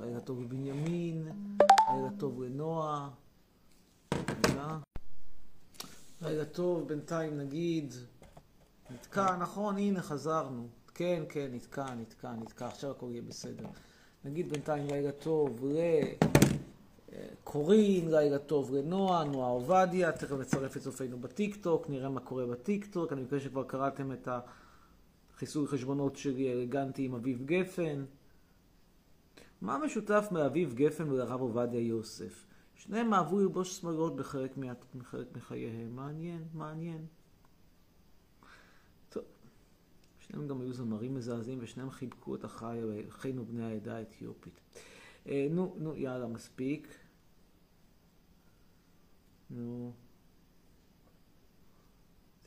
לילה טוב לבנימין, לילה טוב לנועה. לילה טוב, בינתיים נגיד. נתקע, נכון, הנה חזרנו. כן, כן, נתקע, נתקע, נתקע, עכשיו הכל יהיה בסדר. נגיד בינתיים לילה טוב לקורין, לילה טוב לנועה, נועה עובדיה, תכף נצרף את צופינו בטיקטוק, נראה מה קורה בטיקטוק, אני מקווה שכבר קראתם את החיסוי חשבונות שלי אלגנטי עם אביב גפן. מה משותף מאביב גפן ולרב עובדיה יוסף? שניהם אהבו ללבוש שמאלות בחלק, מה... בחלק מחייהם. מעניין, מעניין. טוב. שניהם גם היו זמרים מזעזעים ושניהם חיבקו את החי, אחינו בני העדה האתיופית. אה, נו, נו, יאללה, מספיק. נו.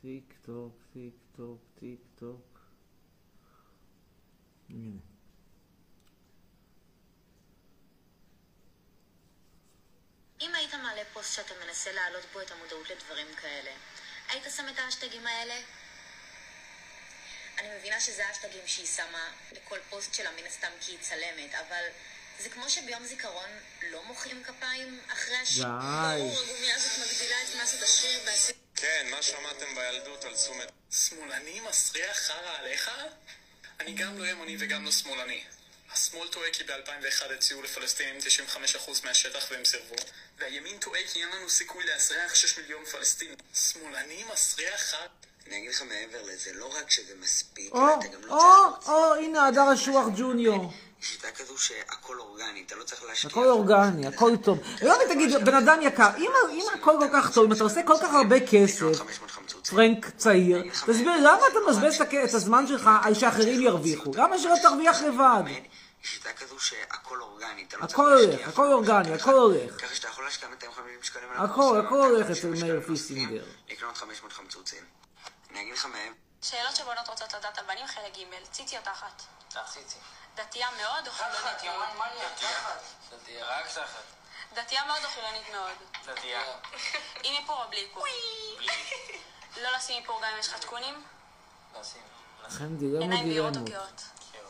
טיק טוק, טיק טוק, טיק טוק. הנה. אם היית מעלה פוסט שאתה מנסה להעלות בו את המודעות לדברים כאלה, היית שם את האשטגים האלה? אני מבינה שזה האשטגים שהיא שמה לכל פוסט שלה מן הסתם כי היא צלמת, אבל זה כמו שביום זיכרון לא מוחאים כפיים אחרי השיר. די. ברור, הגומיה הזאת מגדילה את מסת השיר והסיפור. כן, מה שמעתם בילדות על תשומת? שמאלני מסריח חרא עליך? אני גם לא ימני וגם לא שמאלני. השמאל טועה כי ב-2001 הציעו לפלסטינים 95% מהשטח והם סירבו. והימין טועה כי אין לנו סיכוי לאסרח 6 מיליון פלסטינים. שמאלני מסריח חרא... אני אגיד לך מעבר לזה, לא רק שזה מספיק, או, אתה גם לא או, צריך להוציא. או, הנה הדר אשוח ג'וניור. שיטה כזו שהכל אורגני, אתה לא צריך להשקיע. הכל אורגני, הכל טוב. לא, תגיד, בן אדם יקר, אם הכל כל כך טוב, אם אתה עושה כל כך הרבה כסף, 500 חמצוצים. פרנק צעיר, תסביר, למה אתה מבזבז הכ- את הזמן שלך על שאחרים ירוויחו? למה שלא תרוויח לבד? שיטה כזו שהכל אורגני, אתה לא צריך הכל הולך, להשקיע. הכל אורגני, הכל הולך. ככה שאתה יכול להשקיע 250 שקלים על הכל, הכל הולך 250 אצל מאיר פיסינגר. לקנות 500 חמצוצים. אני אגיד לך מעבר. שאלות שבנות רוצות לדעת על בנים חלק ג' ציצי או תחת? תחציצי. דתייה מאוד או חילונית מאוד? דתייה. רק תחת. דתייה מאוד או חילונית מאוד? דתייה. עם איפור או בלי איפור? לא לשים איפור גם אם יש לך צ'קונים? לשים. לכן דילמות עיניים בהירות או דילמות.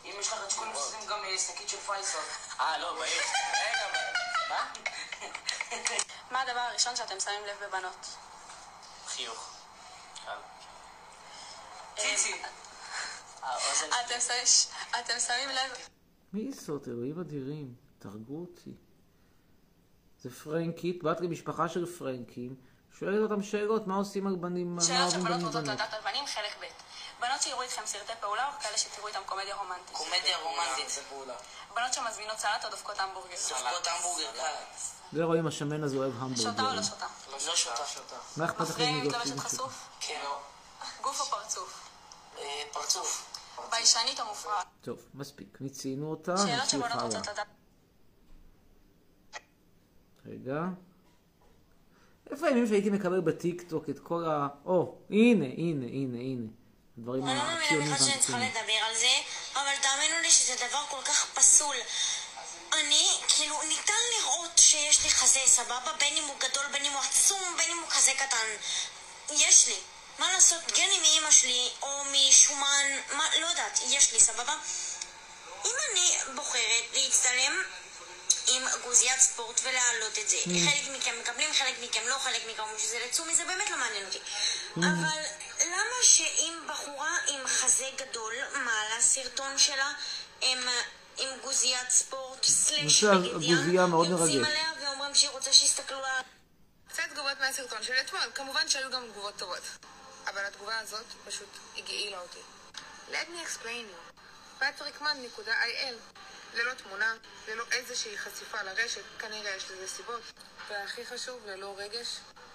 אם יש לך צ'קונים עושים גם אה, שקית של פייסל. אה, לא, בעיר. רגע, מה? מה הדבר הראשון שאתם שמים לב בבנות? חיוך. קל. ציצי. האוזן אתם שמים- לב... מי זאת? אלוהים אדירים, תהרגו אותי. זה פרנקית, בת למשפחה של פרנקים, שואלת אותם שאלות, מה עושים על בנים, מה שאלות אוהבים שבנות בנים רוצות ובנות. לדעת על בנים חלק ב' בנות שיראו איתכם סרטי פעולה או כאלה שתראו איתם קומדיה רומנטית? קומדיה רומנטית. זה פעולה. בנות שמזמינות סלט או דופקות המבורגר? דופקות המבורגר, קל. זה רואים השמן הזה אוהב שותה או. לא שותה? לא שותה. שותה. מה אכפת לכם מגוף מתלבשת? חשוף? כן. גוף או פרצוף? אה, פרצוף. ביישנית או מופרעת? טוב, מספיק, מיצינו אותה, שאלות שבנות. רוצות לדעת רגע. איפה הימים שהייתי מקבל בטיקטוק את כל ה... או, הנה, הנה, הנה, הנה. הדברים אני לא מאמינה הציונים בכלל שאני צריכה והמצוינים. לדבר על זה, אבל תאמינו לי שזה דבר כל כך פסול. אני, כאילו, ניתן לראות שיש לי חזה, סבבה? בין אם הוא גדול, בין אם הוא עצום, בין אם הוא כזה קטן. יש לי. מה לעשות, גנים מאמא שלי, או משומן, מה, לא יודעת, יש לי, סבבה? אם אני בוחרת להצטלם עם גוזיית ספורט ולהעלות את זה, חלק מכם מקבלים, חלק מכם לא, חלק מכם אומרים שזה לצומי, זה באמת לא מעניין אותי. אבל למה שאם חזה גדול מעלה סרטון שלה עם, עם גוזיית ספורט סלאש נושא בגד הגוזייה ים, מאוד יוצאים מרגש. עליה ואומרים שהיא רוצה שיסתכלו לה... קצת תגובות מהסרטון של אתמול, כמובן שהיו גם תגובות טובות. אבל התגובה הזאת פשוט הגעילה אותי. Let me explain you. patrickman.il ללא תמונה, ללא איזושהי חשיפה לרשת, כנראה יש לזה סיבות. והכי חשוב, ללא רגש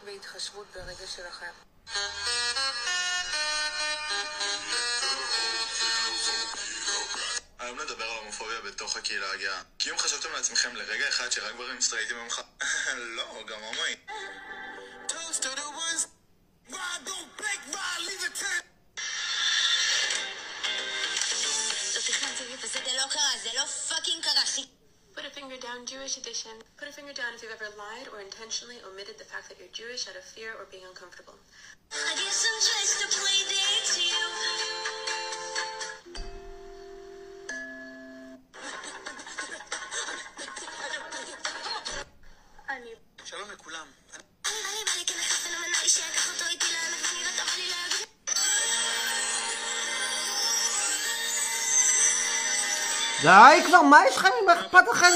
והתחשבות ברגש של החיים. היום נדבר על הומופוביה בתוך הקהילה הגאה. כי אם חשבתם לעצמכם לרגע אחד שרק גברים סטרייטים הם ח... לא, גם הומואים. לא וזה לא קרה, זה לא פאקינג קרה, Put a finger down Jewish edition. Put a finger down if you've ever lied or intentionally omitted the fact that you're Jewish out of fear or being uncomfortable. I guess I'm just a play date to you. די כבר, מה יש לכם? מה אכפת לכם?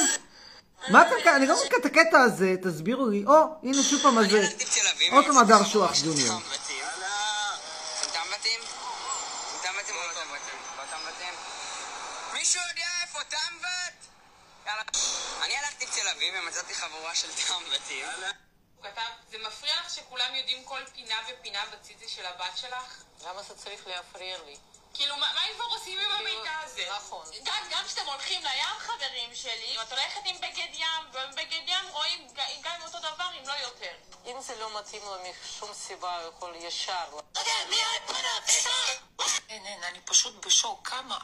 מה אתם כאן? אני לא מבין את הקטע הזה, תסבירו לי. או, הנה שוב פעם אביב, עוד פעם הדר שוח ג'וניור. ומצאתי חבורה של טמבתים. הוא כתב, זה מפריע לך שכולם יודעים כל פינה ופינה בציצי של הבת שלך? למה זה צריך להפריע לי? כאילו, מה הם כבר עושים עם המידע הזה? נכון. גם, כשאתם הולכים לים, חברים שלי, אם את הולכת עם בגד ים, ובגד ים רואים גם אותו דבר, אם לא יותר. אם זה לא מתאים לו משום סיבה, הוא יכול ישר... אין, אין, אני פשוט בשוק. כמה...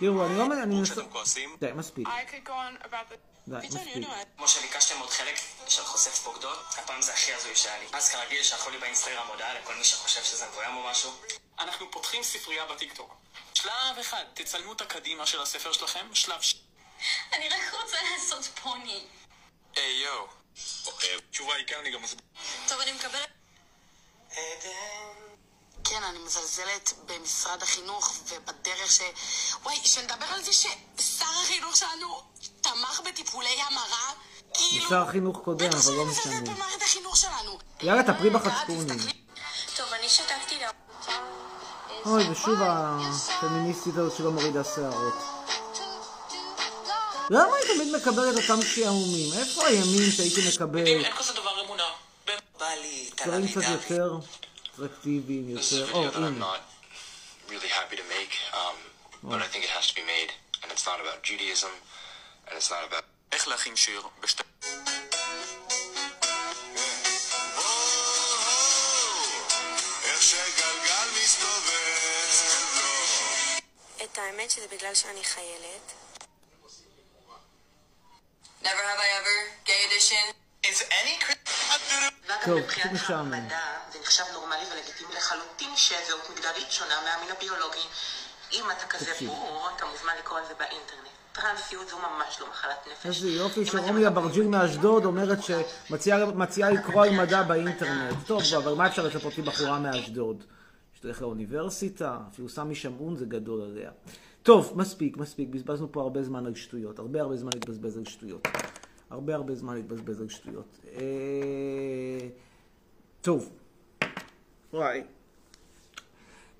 תראו, אני לא מבין, אני שאתם מנסה... כועסים? די, מספיק. I could go on about the... די, מספיק. כמו שביקשתם עוד חלק של חושף בוגדות, הפעם זה הכי הזוי שהיה לי. אז כרגיל שלחו לי באינסטגרם הודעה לכל מי שחושב שזה מבוים או משהו. אנחנו פותחים ספרייה בטיקטוק. שלב אחד, תצלמו את הקדימה של הספר שלכם, שלב ש... אני רק רוצה לעשות פוני היי יואו. תשובה היא כן, אני גם מסביר. טוב, אני מקבלת כן, אני מזלזלת במשרד החינוך ובדרך ש... וואי, שנדבר על זה ששר החינוך שלנו תמך בטיפולי המרה? כאילו... שר חינוך קודם, בטח אבל שאני לא מזלזלת משנה. במערכת החינוך שלנו. יאללה, תפרי אה, בחצפונים. טוב, אני שתקתי לה אוי, ושוב הפמיניסטית הזאת שלא מורידה שערות. למה היא תמיד מקבלת אותם שעמומים? איפה הימין שהייתי מקבל אין כזה דבר אמונה. בא לי תל דברים אביב קצת יותר אטרקטיביים, יותר... או, הנה. not really happy to make, um, but I think it has to be made. And it's not about Judaism, and it's not about איך להכין שיר בשתי... שגלגל מסתובב לו את האמת שזה בגלל שאני חיילת Never have I ever, gay edition. Is any ואגב, טוב, מבחינת פשוט משעמם. המדע, זה נחשב נורמלי ולגיטימי לחלוטין שזהות מגדרית שונה מהמין הביולוגי. אם אתה כזה. בור, אתה מוזמן לקרוא על זה באינטרנט. טרנסיות זו ממש לא מחלת נפש. איזה יופי שרומי אברג'יל מאשדוד אומרת שמציעה מציעה לקרוא על מדע באינטרנט. טוב, אבל מה אפשר לצפות אותי בחורה מאשדוד? שתלך לאוניברסיטה, אפילו סמי שמעון זה גדול עליה. טוב, מספיק, מספיק, בזבזנו פה הרבה זמן על שטויות. הרבה הרבה זמן להתבזבז על שטויות. הרבה הרבה זמן להתבזבז על שטויות. אה, טוב. וואי.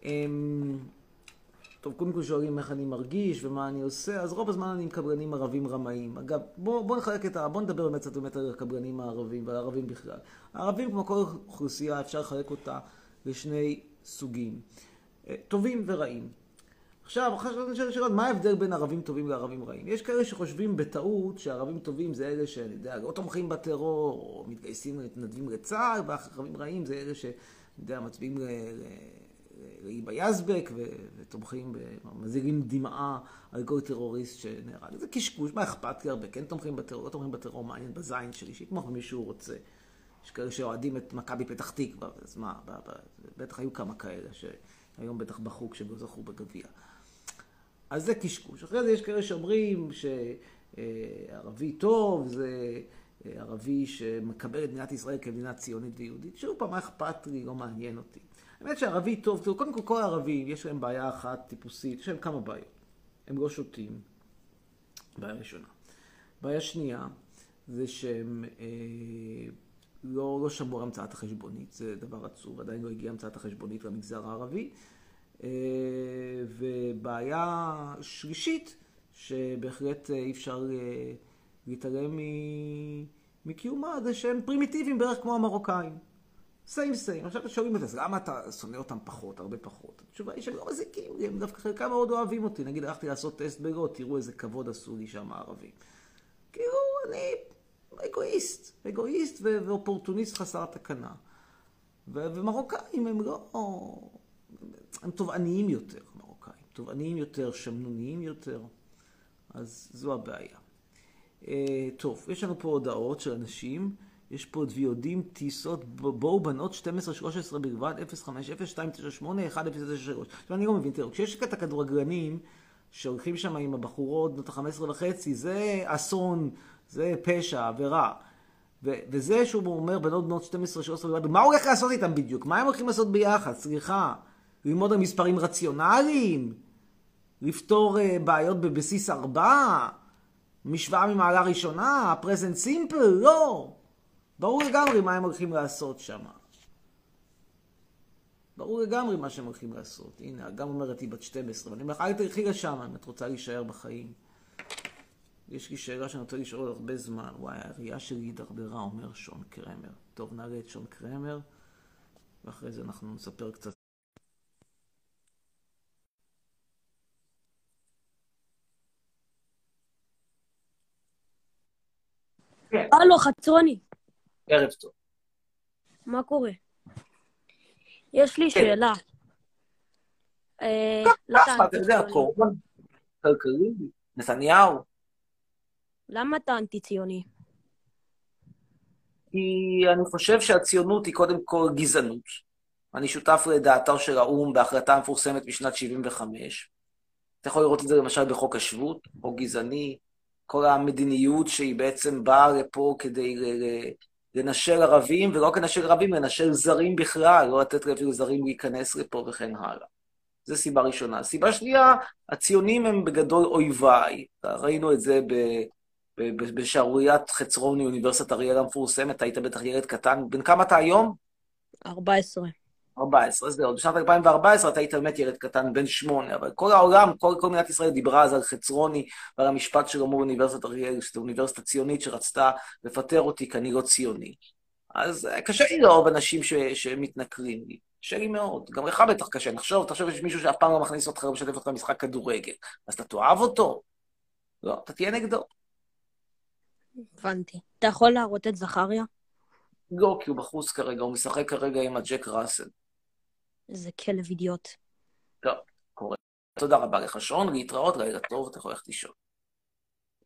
אמ, טוב, קודם כל שואלים איך אני מרגיש ומה אני עושה, אז רוב הזמן אני עם קבלנים ערבים רמאים. אגב, בואו בוא נחלק את ה... בואו נדבר באמת קצת באמת על הקבלנים הערבים ועל הערבים בכלל. הערבים, כמו כל אוכלוסייה, אפשר לחלק אותה לשני סוגים, אה, טובים ורעים. עכשיו, אחרי שאני שואל שאלות, מה ההבדל בין ערבים טובים לערבים רעים? יש כאלה שחושבים בטעות שערבים טובים זה אלה שאני יודע, לא תומכים בטרור, או מתגייסים, מתנדבים לצה"ל, וערבים רעים זה אלה ש... אני יודע, מצביעים ל- ל- להיבה יזבק ותומכים, מזילים דמעה על כל טרוריסט שנהרג. זה קשקוש, מה אכפת לי הרבה? כן תומכים בטרור, לא תומכים בטרור, מה העניין בזין שלי, שיתמוך במי שהוא רוצה. יש כאלה שאוהדים את מכבי פתח תקווה, אז מה, בטח היו כמה כאלה שהיום בטח כשהם לא זכו בגביע. אז זה קשקוש. אחרי זה יש כאלה שאומרים שערבי טוב זה ערבי שמקבל את מדינת ישראל כמדינה ציונית ויהודית. שוב פעם, מה אכפת לי? לא מעניין אותי. האמת שערבי טוב, תראו, קודם כל כל הערבים, יש להם בעיה אחת טיפוסית, יש להם כמה בעיות. הם לא שותים, בעיה ראשונה. בעיה שנייה, זה שהם אה, לא, לא שמעו על המצאת החשבונית, זה דבר עצוב, עדיין לא הגיעה המצאת החשבונית למגזר הערבי. אה, ובעיה שלישית, שבהחלט אה, אי אפשר אה, להתעלם מקיומה, זה שהם פרימיטיביים בערך כמו המרוקאים. סיים סיים. עכשיו שואלים אותי, אז למה אתה שונא אותם פחות, הרבה פחות? התשובה היא שהם לא מזיקים לי, הם דווקא חלקם מאוד אוהבים אותי. נגיד, הלכתי לעשות טסט בלוד, תראו איזה כבוד עשו לי שם הערבים. כאילו, אני אגואיסט, אגואיסט ואופורטוניסט חסר תקנה. ומרוקאים הם לא... הם תובעניים יותר, מרוקאים. תובעניים יותר, שמנוניים יותר. אז זו הבעיה. אה, טוב, יש לנו פה הודעות של אנשים. יש פה ויודעים טיסות, בואו בנות 12-13 בלבד, 050-298-1093. עכשיו אני לא מבין, תראו, כשיש את הכדורגלנים שהולכים שם עם הבחורות בנות ה-15 וחצי, זה אסון, זה פשע, עבירה. ו- וזה שהוא אומר בנות בנות 12, 13, ובלבד, מה הוא הולך לעשות איתם בדיוק? מה הם הולכים לעשות ביחד? סליחה. ללמוד על מספרים רציונליים? לפתור uh, בעיות בבסיס ארבע? משוואה ממעלה ראשונה? פרזנט סימפל? לא. ברור לגמרי מה הם הולכים לעשות שם. ברור לגמרי מה שהם הולכים לעשות. הנה, גם אומרת היא בת 12, ואני אומר לך, אל תלכי לשם אם את רוצה להישאר בחיים. יש לי שאלה שאני רוצה לשאול הרבה זמן. וואי, הראייה שלי הידרדרה, אומר שון קרמר. טוב, נעלה את שון קרמר, ואחרי זה אנחנו נספר קצת. הלו, חצרוני, ערב טוב. מה קורה? יש לי שאלה. אה, ככה, אתה יודע, קורבן, כלכלי, נתניהו. למה אתה אנטי-ציוני? כי אני חושב שהציונות היא קודם כל גזענות. אני שותף לדעתו של האו"ם בהחלטה המפורסמת משנת 75. אתה יכול לראות את זה למשל בחוק השבות, חוק גזעני, כל המדיניות שהיא בעצם באה לפה כדי לנשל ערבים, ולא רק לנשל ערבים, לנשל זרים בכלל, לא לתת אפילו זרים להיכנס לפה וכן הלאה. זו סיבה ראשונה. סיבה שנייה, הציונים הם בגדול אויביי. ראינו את זה. בשערוריית חצרוני, אוניברסיטת אריאל המפורסמת, היית בטח ילד קטן. בן כמה אתה היום? 14. 14, אז זהו. בשנת 2014 אתה היית באמת ילד קטן, בן שמונה, אבל כל העולם, כל, כל מדינת ישראל דיברה אז על חצרוני ועל המשפט שלו מול אוניברסיטת אריאל, שזו אוניברסיטה ציונית שרצתה לפטר אותי כי אני לא ציוני. אז קשה לי לאהוב אנשים ש, שמתנכרים לי. קשה לי מאוד. גם לך בטח קשה. נחשוב, תחשוב שיש מישהו שאף פעם לא מכניס אותך, לא משתף אותך במשחק כדורגל. אז אתה תאהב אותו? לא, אתה תהיה נגדו. הבנתי. אתה יכול להראות את זכריה? לא, כי הוא בחוץ כרגע, הוא משחק כרגע עם הג'ק ראסל. איזה כלב אידיוט. טוב, קורה. תודה רבה לך, שון, להתראות, לילה טוב, אתה יכול ללכת לישון.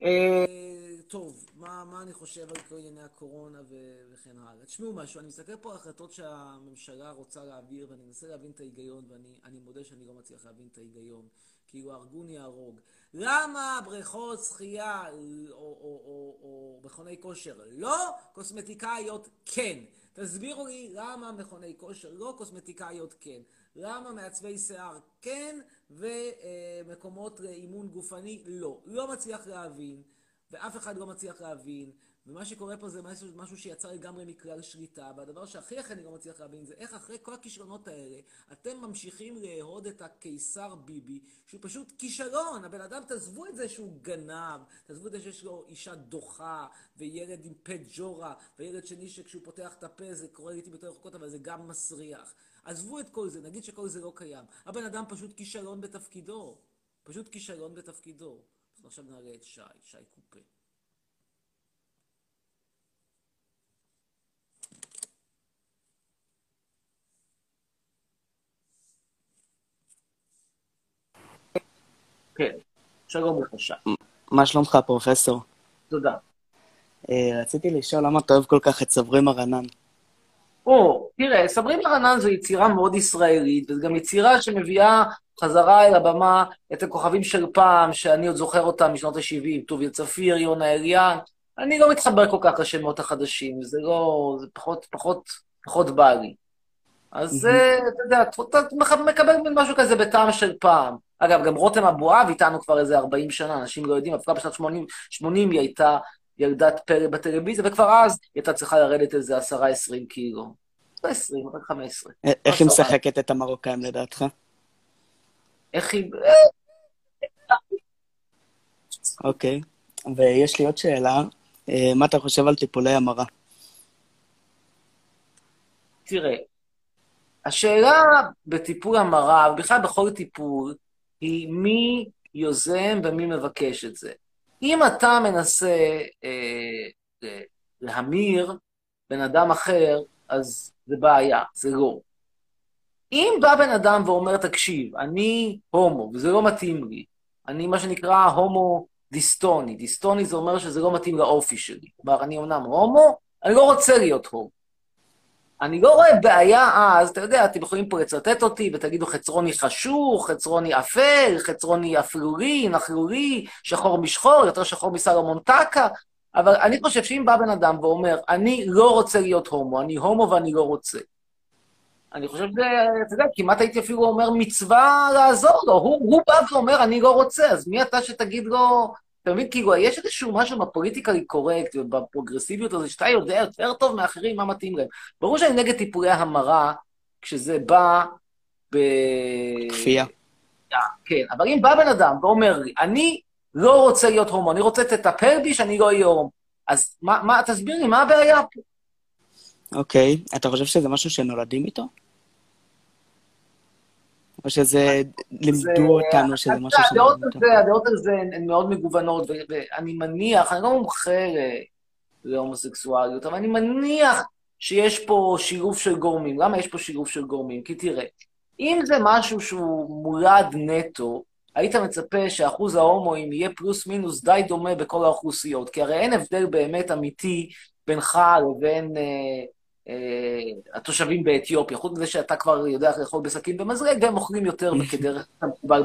אה, טוב, מה, מה אני חושב על כל ענייני הקורונה ו- וכן הלאה? תשמעו משהו, אני מסתכל פה על החלטות שהממשלה רוצה להעביר, ואני מנסה להבין את ההיגיון, ואני מודה שאני לא מצליח להבין את ההיגיון. כאילו, הרגוני יהרוג. למה בריכות שחייה או, או, או, או מכוני כושר לא, קוסמטיקאיות כן? תסבירו לי למה מכוני כושר לא, קוסמטיקאיות כן. למה מעצבי שיער כן, ומקומות לאימון גופני לא. לא מצליח להבין, ואף אחד לא מצליח להבין. ומה שקורה פה זה משהו, משהו שיצא לגמרי מכלל שליטה, והדבר שהכי הכי אני לא מצליח להבין זה איך אחרי כל הכישלונות האלה, אתם ממשיכים לאהוד את הקיסר ביבי, שהוא פשוט כישלון. הבן אדם, תעזבו את זה שהוא גנב, תעזבו את זה שיש לו אישה דוחה, וילד עם פה ג'ורה, וילד שני שכשהוא פותח את הפה זה קורה לעיתים יותר רחוקות, אבל זה גם מסריח. עזבו את כל זה, נגיד שכל זה לא קיים. הבן אדם פשוט כישלון בתפקידו. פשוט כישלון בתפקידו. אז עכשיו נעלה את שי, שי קופה. כן, שלום לך שי. מה שלומך, פרופסור? תודה. אה, רציתי לשאול למה אתה אוהב כל כך את סברי מרנן. או, תראה, סברי מרנן זו יצירה מאוד ישראלית, וזו גם יצירה שמביאה חזרה אל הבמה את הכוכבים של פעם, שאני עוד זוכר אותם משנות ה-70, טוביה צפיר, יונה אליאן. אני לא מתחבר כל כך לשמות החדשים, זה לא, זה פחות, פחות, פחות בא לי. אז אתה יודע, אתה מקבל משהו כזה בטעם של פעם. אגב, גם רותם אבואב איתנו כבר איזה 40 שנה, אנשים לא יודעים, אפילו בשנת 80, 80 היא הייתה ילדת פרא בטלוויזיה, וכבר אז היא הייתה צריכה לרדת איזה 10-20 קילו. לא 20, רק 15. איך היא משחקת את המרוקאים לדעתך? איך היא... אוקיי, ויש לי עוד שאלה, מה אתה חושב על טיפולי המרה? תראה, השאלה בטיפול המרה, ובכלל בכל טיפול, היא מי יוזם ומי מבקש את זה. אם אתה מנסה אה, להמיר בן אדם אחר, אז זה בעיה, זה לא. אם בא בן אדם ואומר, תקשיב, אני הומו, וזה לא מתאים לי, אני מה שנקרא הומו דיסטוני. דיסטוני זה אומר שזה לא מתאים לאופי שלי. כלומר, אני אומנם הומו, אני לא רוצה להיות הומו. אני לא רואה בעיה אז, אתה יודע, אתם יכולים פה לצטט אותי ותגידו חצרוני חשוך, חצרוני אפל, חצרוני אפלולי, נכלולי, שחור משחור, יותר שחור מסלומון טקה, אבל אני חושב שאם בא בן אדם ואומר, אני לא רוצה להיות הומו, אני הומו ואני לא רוצה, אני חושב שזה, אתה יודע, כמעט הייתי אפילו אומר מצווה לעזור לו. הוא, הוא בא ואומר, אני לא רוצה, אז מי אתה שתגיד לו... אתה מבין? כאילו, יש איזשהו משהו בפוליטיקלי קורקט ובפרוגרסיביות הזאת, שאתה יודע יותר טוב מאחרים מה מתאים להם. ברור שאני נגד טיפולי המרה, כשזה בא ב... כפייה. כן, אבל אם בא בן אדם ואומר לי, אני לא רוצה להיות הומו, אני רוצה תטפל בי שאני לא אהיה הומו, אז מה, מה, תסביר לי, מה הבעיה פה? אוקיי, אתה חושב שזה משהו שנולדים איתו? או שזה לימדו אותנו שזה אתה משהו יודע, הדעות? על זה- הדעות על זה הן מאוד מגוונות, ואני מניח, אני לא מומחה להומוסקסואליות, אבל אני מניח שיש פה שילוב של גורמים. למה יש פה שילוב של גורמים? כי תראה, אם זה משהו שהוא מולד נטו, היית מצפה שאחוז ההומואים יהיה פלוס מינוס די דומה בכל האוכלוסיות, כי הרי אין הבדל באמת אמיתי בינך לבין אה, התושבים באתיופיה, חוץ מזה שאתה כבר יודע איך לאכול בסכין במזרק, והם אוכלים יותר כדרך המקובל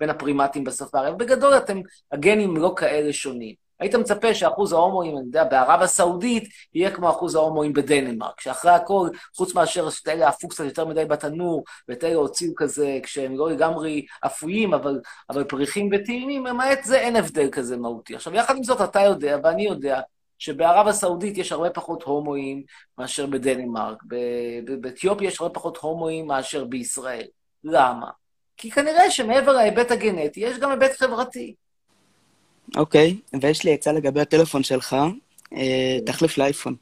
בין הפרימטים בספארי, אבל בגדול אתם, הגנים לא כאלה שונים. היית מצפה שאחוז ההומואים, אני יודע, בערב הסעודית, יהיה כמו אחוז ההומואים בדנמרק, שאחרי הכל, חוץ מאשר שאת אלה עפו קצת יותר מדי בתנור, ואת אלה הוציאו כזה, כשהם לא לגמרי אפויים, אבל, אבל פריחים וטעימים, למעט זה אין הבדל כזה מהותי. עכשיו, יחד עם זאת, אתה יודע, ואני יודע, שבערב הסעודית יש הרבה פחות הומואים מאשר בדנמרק. באתיופיה יש הרבה פחות הומואים מאשר בישראל. למה? כי כנראה שמעבר להיבט הגנטי, יש גם היבט חברתי. אוקיי, ויש לי עצה לגבי הטלפון שלך, אה, תחליף לאייפון.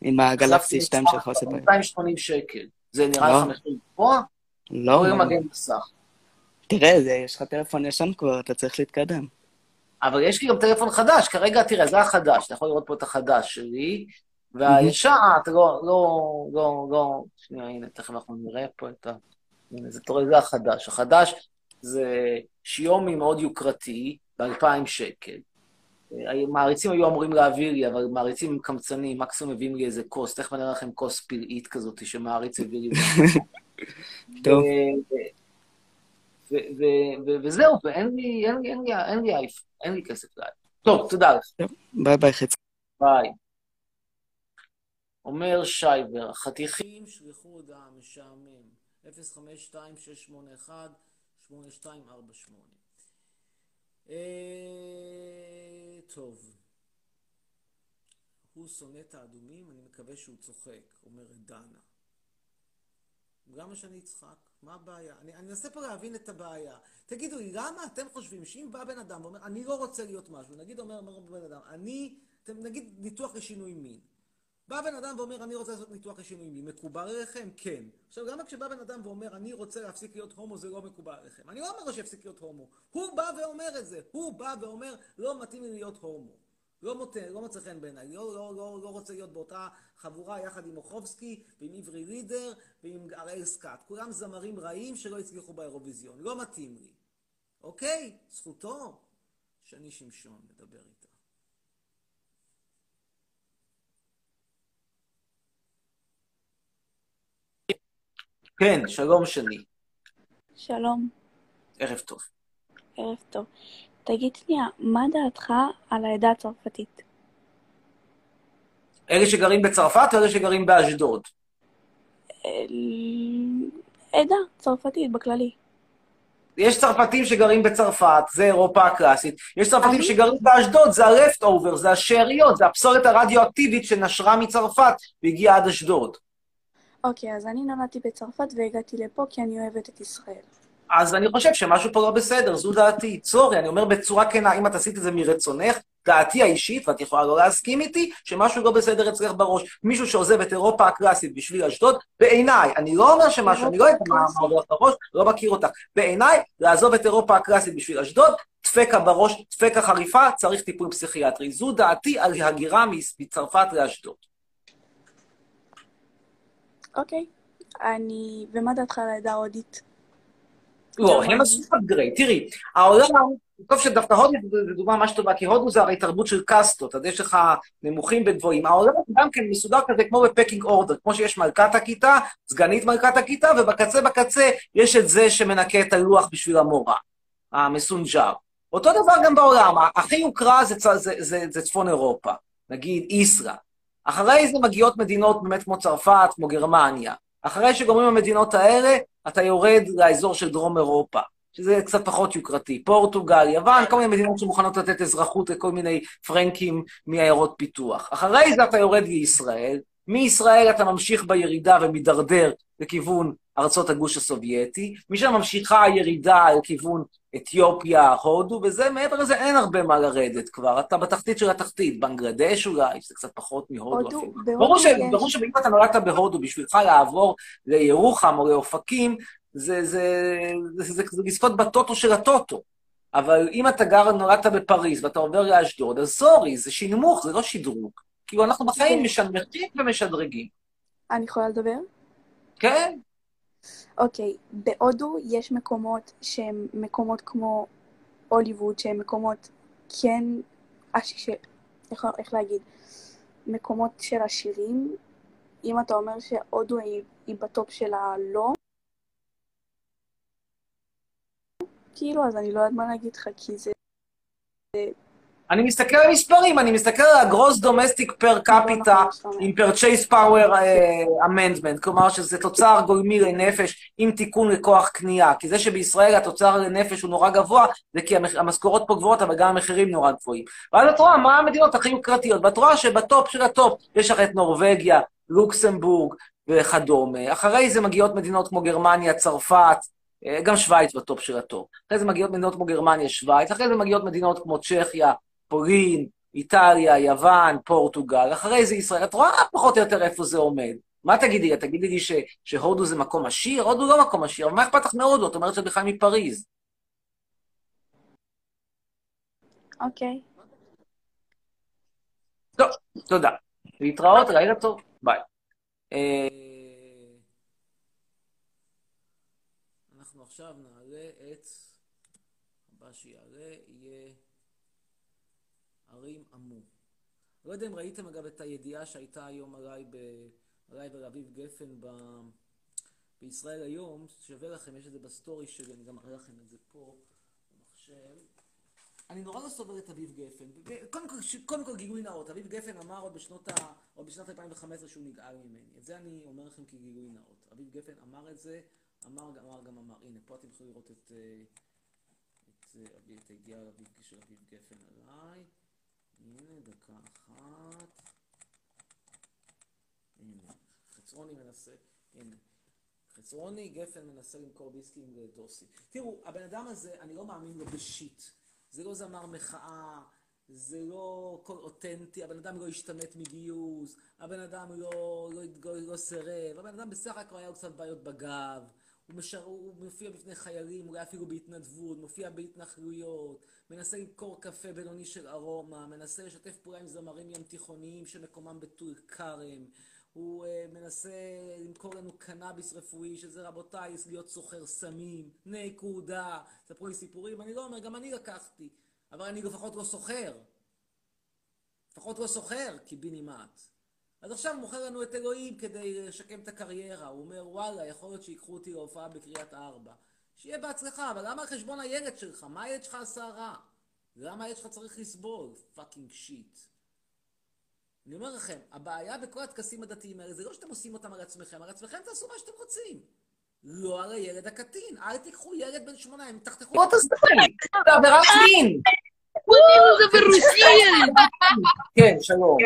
עם הגלקסי 2 שלך עושה בעיה. 280 שקל. זה נראה לא. לך מחיר גבוה? לא, או עם מגן מסך. תראה, זה- יש לך טלפון ישן כבר, אתה צריך להתקדם. אבל יש לי גם טלפון חדש, כרגע, תראה, זה החדש, אתה יכול לראות פה את החדש שלי, והישן, אתה לא, לא, לא, לא, שנייה, הנה, תכף אנחנו נראה פה את ה... הנה, זה, אתה רואה, זה החדש. החדש זה שיומי מאוד יוקרתי, ב-2,000 שקל. אה, מעריצים היו אמורים להעביר לי, אבל מעריצים הם קמצנים, מקסימום מביאים לי איזה כוס, תכף אני אראה לכם כוס פלאית כזאת שמעריץ הביא לי. טוב. וזהו, ואין לי, אין לי, אין לי, אין לי אייפון, אין לי כסף לאייפון. טוב, תודה לך. ביי ביי חצי. ביי. אומר שייבר, חתיכים שלחו הודעה משעמם, 052-681-8248. אה, טוב. הוא שונא את האדומים, אני מקווה שהוא צוחק, אומרת דנה. למה שאני אצחק? מה הבעיה? אני אני אנסה פה להבין את הבעיה. תגידו לי, למה אתם חושבים שאם בא בן אדם ואומר, אני לא רוצה להיות משהו, נגיד אומר, אומר בן אדם, אני, אתם נגיד ניתוח לשינוי מין. בא בן אדם ואומר, אני רוצה לעשות ניתוח לשינוי מין, מקובל עליכם? כן. עכשיו, למה כשבא בן אדם ואומר, אני רוצה להפסיק להיות הומו, זה לא מקובל עליכם? אני לא אומר לו שיפסיק להיות הומו. הוא בא ואומר את זה. הוא בא ואומר, לא מתאים לי להיות הומו. לא מוצא, לא מוצא חן בעיניי, לא, לא, לא, לא רוצה להיות באותה חבורה יחד עם מוחובסקי ועם עברי לידר ועם הראל סקאט. כולם זמרים רעים שלא הצליחו באירוויזיון. לא מתאים לי. אוקיי? זכותו. שני שמשון מדבר איתה. כן, שלום שני. שלום, ערב טוב. ערב טוב. תגיד שנייה, מה דעתך על העדה הצרפתית? אלה שגרים בצרפת או אלה שגרים באשדוד? אל- עדה צרפתית בכללי. יש צרפתים שגרים בצרפת, זה אירופה הקלאסית. יש צרפתים שגרים באשדוד, זה ה-left over, זה השאריות, זה הפסולת הרדיואקטיבית שנשרה מצרפת והגיעה עד אשדוד. אוקיי, אז אני נולדתי בצרפת והגעתי לפה כי אני אוהבת את ישראל. אז אני חושב שמשהו פה לא בסדר, זו דעתי. סורי, אני אומר בצורה כנה, אם את עשית את זה מרצונך, דעתי האישית, ואת יכולה לא להסכים איתי, שמשהו לא בסדר אצלך בראש. מישהו שעוזב את אירופה הקלאסית בשביל אשדוד, בעיניי, אני לא אומר שמשהו, אני לא יודע מה מה עובר לך בראש, לא מכיר אותך. בעיניי, לעזוב את אירופה הקלאסית בשביל אשדוד, דפקה בראש, דפקה חריפה, צריך טיפול פסיכיאטרי. זו דעתי על הגירה מצרפת לאשדוד. אוקיי, אני... ומה דעתך על העדה ההודית? לא, הם עשו upgrade. תראי, העולם, טוב שדווקא הודו זו דוגמה ממש טובה, כי הודו זה הרי תרבות של קאסטות, אז יש לך נמוכים וגבוהים. העולם גם כן מסודר כזה כמו בפקינג אורדר, כמו שיש מלכת הכיתה, סגנית מלכת הכיתה, ובקצה בקצה יש את זה שמנקה את הלוח בשביל המורה, המסונג'ר. אותו דבר גם בעולם, הכי יוקרה זה, צ- זה, זה, זה צפון אירופה, נגיד איסרא. אחרי זה מגיעות מדינות באמת כמו צרפת, כמו גרמניה. אחרי שגומרים המדינות האלה, אתה יורד לאזור של דרום אירופה, שזה קצת פחות יוקרתי. פורטוגל, יוון, כל מיני מדינות שמוכנות לתת אזרחות לכל מיני פרנקים מעיירות פיתוח. אחרי זה אתה יורד לישראל, מישראל אתה ממשיך בירידה ומידרדר לכיוון ארצות הגוש הסובייטי, משם ממשיכה הירידה לכיוון אתיופיה, הודו, וזה, מעבר לזה אין הרבה מה לרדת כבר. אתה בתחתית של התחתית, בנגלדש אולי, שזה קצת פחות מהודו הודו- אפילו. ברור ש- ברור שאם אתה נולדת בהודו, בשבילך לעבור לירוחם או לאופקים, זה, זה, זה, זה, זה לזכות בטוטו של הטוטו. אבל אם אתה גר, נולדת בפריז ואתה עובר לאשדוד, אז סורי, זה שינמוך, זה לא שדרוג. כאילו, אנחנו בחיים משנמכים ומשדרגים. אני יכולה לדבר? כן? אוקיי, בהודו יש מקומות שהם מקומות כמו הוליווד, שהם מקומות כן, ש... איך, איך להגיד, מקומות של עשירים. אם אתה אומר שהודו היא, היא בטופ של הלא, כאילו, אז אני לא יודעת מה להגיד לך, כי זה... אני מסתכל על מספרים, אני מסתכל על ה gross domestic per capita עם power uh, amendment, כלומר שזה תוצר גולמי לנפש עם תיקון לכוח קנייה. כי זה שבישראל התוצר לנפש הוא נורא גבוה, זה כי המשכורות פה גבוהות, אבל גם המחירים נורא גבוהים. ואז את רואה מה המדינות הכי יוקרתיות, ואת רואה שבטופ של הטופ יש לך את נורבגיה, לוקסמבורג וכדומה. אחרי זה מגיעות מדינות כמו גרמניה, צרפת, אה, גם שווייץ בטופ של הטופ. אחרי זה מגיעות מדינות כמו גרמניה, שווייץ, אחרי זה מגיעות מדינות כמו צ'כיה, פולין, איטליה, יוון, פורטוגל, אחרי זה ישראל. את רואה פחות או יותר איפה זה עומד. מה תגידי לי? תגידי לי ש, שהודו זה מקום עשיר? הודו לא מקום עשיר, אבל מה אכפת לך מהודו? את אומרת שאת בכלל מפריז. אוקיי. טוב, תודה. להתראות, לילה טוב, ביי. אה, אנחנו עכשיו נעלה את... הבא שיעלה יהיה ערים עמו. לא יודע אם ראיתם אגב את הידיעה שהייתה היום עליי, ב... עליי ולאביב גפן ב... בישראל היום, שווה לכם, יש את זה בסטורי שלי, אני גם אראה לכם את זה פה במחשב. אני נורא לא סובל את אביב גפן. קודם כל, קודם כל גילוי נאות, אביב גפן אמר עוד בשנות ה... עוד בשנת 2015 שהוא נגעל ממני. את זה אני אומר לכם כגילוי נאות. אביב גפן אמר את זה, אמר, אמר גם אמר. הנה, פה אתם יכולים לראות את, אה, את, אה, אבי- את הידיעה אביב- של אביב גפן עליי. הנה, דקה אחת. הנה, חצרוני מנסה, הנה. חצרוני, גפן מנסה למכור דיסקים לדוסי. תראו, הבן אדם הזה, אני לא מאמין לו בשיט. זה לא זמר מחאה, זה לא קול אותנטי, הבן אדם לא השתמט מגיוס, הבן אדם לא, לא, לא, לא סירב, הבן אדם בסך הכל היה לו קצת בעיות בגב, הוא, משר, הוא מופיע בפני חיילים, אולי אפילו בהתנדבות, מופיע בהתנחלויות, מנסה למכור קפה בינוני של ארומה, מנסה לשתף פעולה עם זמרים ים תיכוניים שמקומם בטול כרם, הוא uh, מנסה למכור לנו קנאביס רפואי, שזה רבותיי, להיות סוחר סמים, נקודה. ספרו לי סיפורים, אני לא אומר, גם אני לקחתי, אבל אני לפחות לא סוחר. לפחות לא סוחר, קיבינימט. אז עכשיו הוא מוכר לנו את אלוהים כדי לשקם את הקריירה. הוא אומר, וואלה, יכול להיות שיקחו אותי להופעה בקריית ארבע. שיהיה בהצלחה, אבל למה על חשבון הילד שלך? מה הילד שלך עשה רע? למה הילד שלך צריך לסבול? fucking shit. אני אומר לכם, הבעיה בכל הטקסים הדתיים האלה זה לא שאתם עושים אותם על עצמכם, על עצמכם תעשו מה שאתם רוצים. לא על הילד הקטין. אל תיקחו ילד בן שמונה, הם תחתכו... בוא תעזבי, זה עבירת מין. זה! כן, שלום.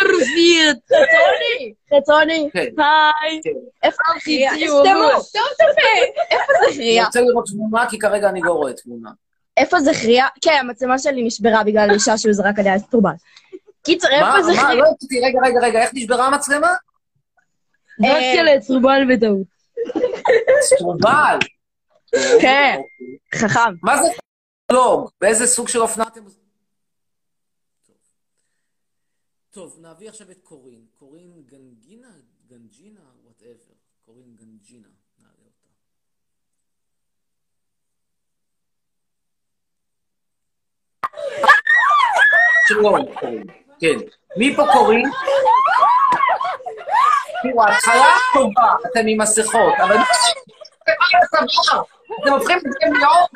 ברוסית! חצוני! חצוני! היי! איפה זה סתמו, טוב תפה. איפה זה אני? רוצה לראות תמונה, כי כרגע אני לא רואה תמונה. איפה זה חריה? כן, המצלמה שלי נשברה בגלל אישה שהוא זרק עליה אסטרובל. קיצר, איפה זה מה? לא הבנתי, רגע, רגע, רגע, איך נשברה המצלמה? זרקתי עליה אסטרובל בטעות. סטרובל. כן, חכם. מה זה לוג? באיזה סוג של אופנה אתם... טוב, נביא עכשיו את קורין. קורין גנגינה? גנג'ינה? whatever. קורין גנג'ינה. נעלה אותה. שלום, קורין. כן. מי פה קורין? תראו, ההתחלה טובה, אתם עם מסכות, אבל... אתם הופכים את זה להיות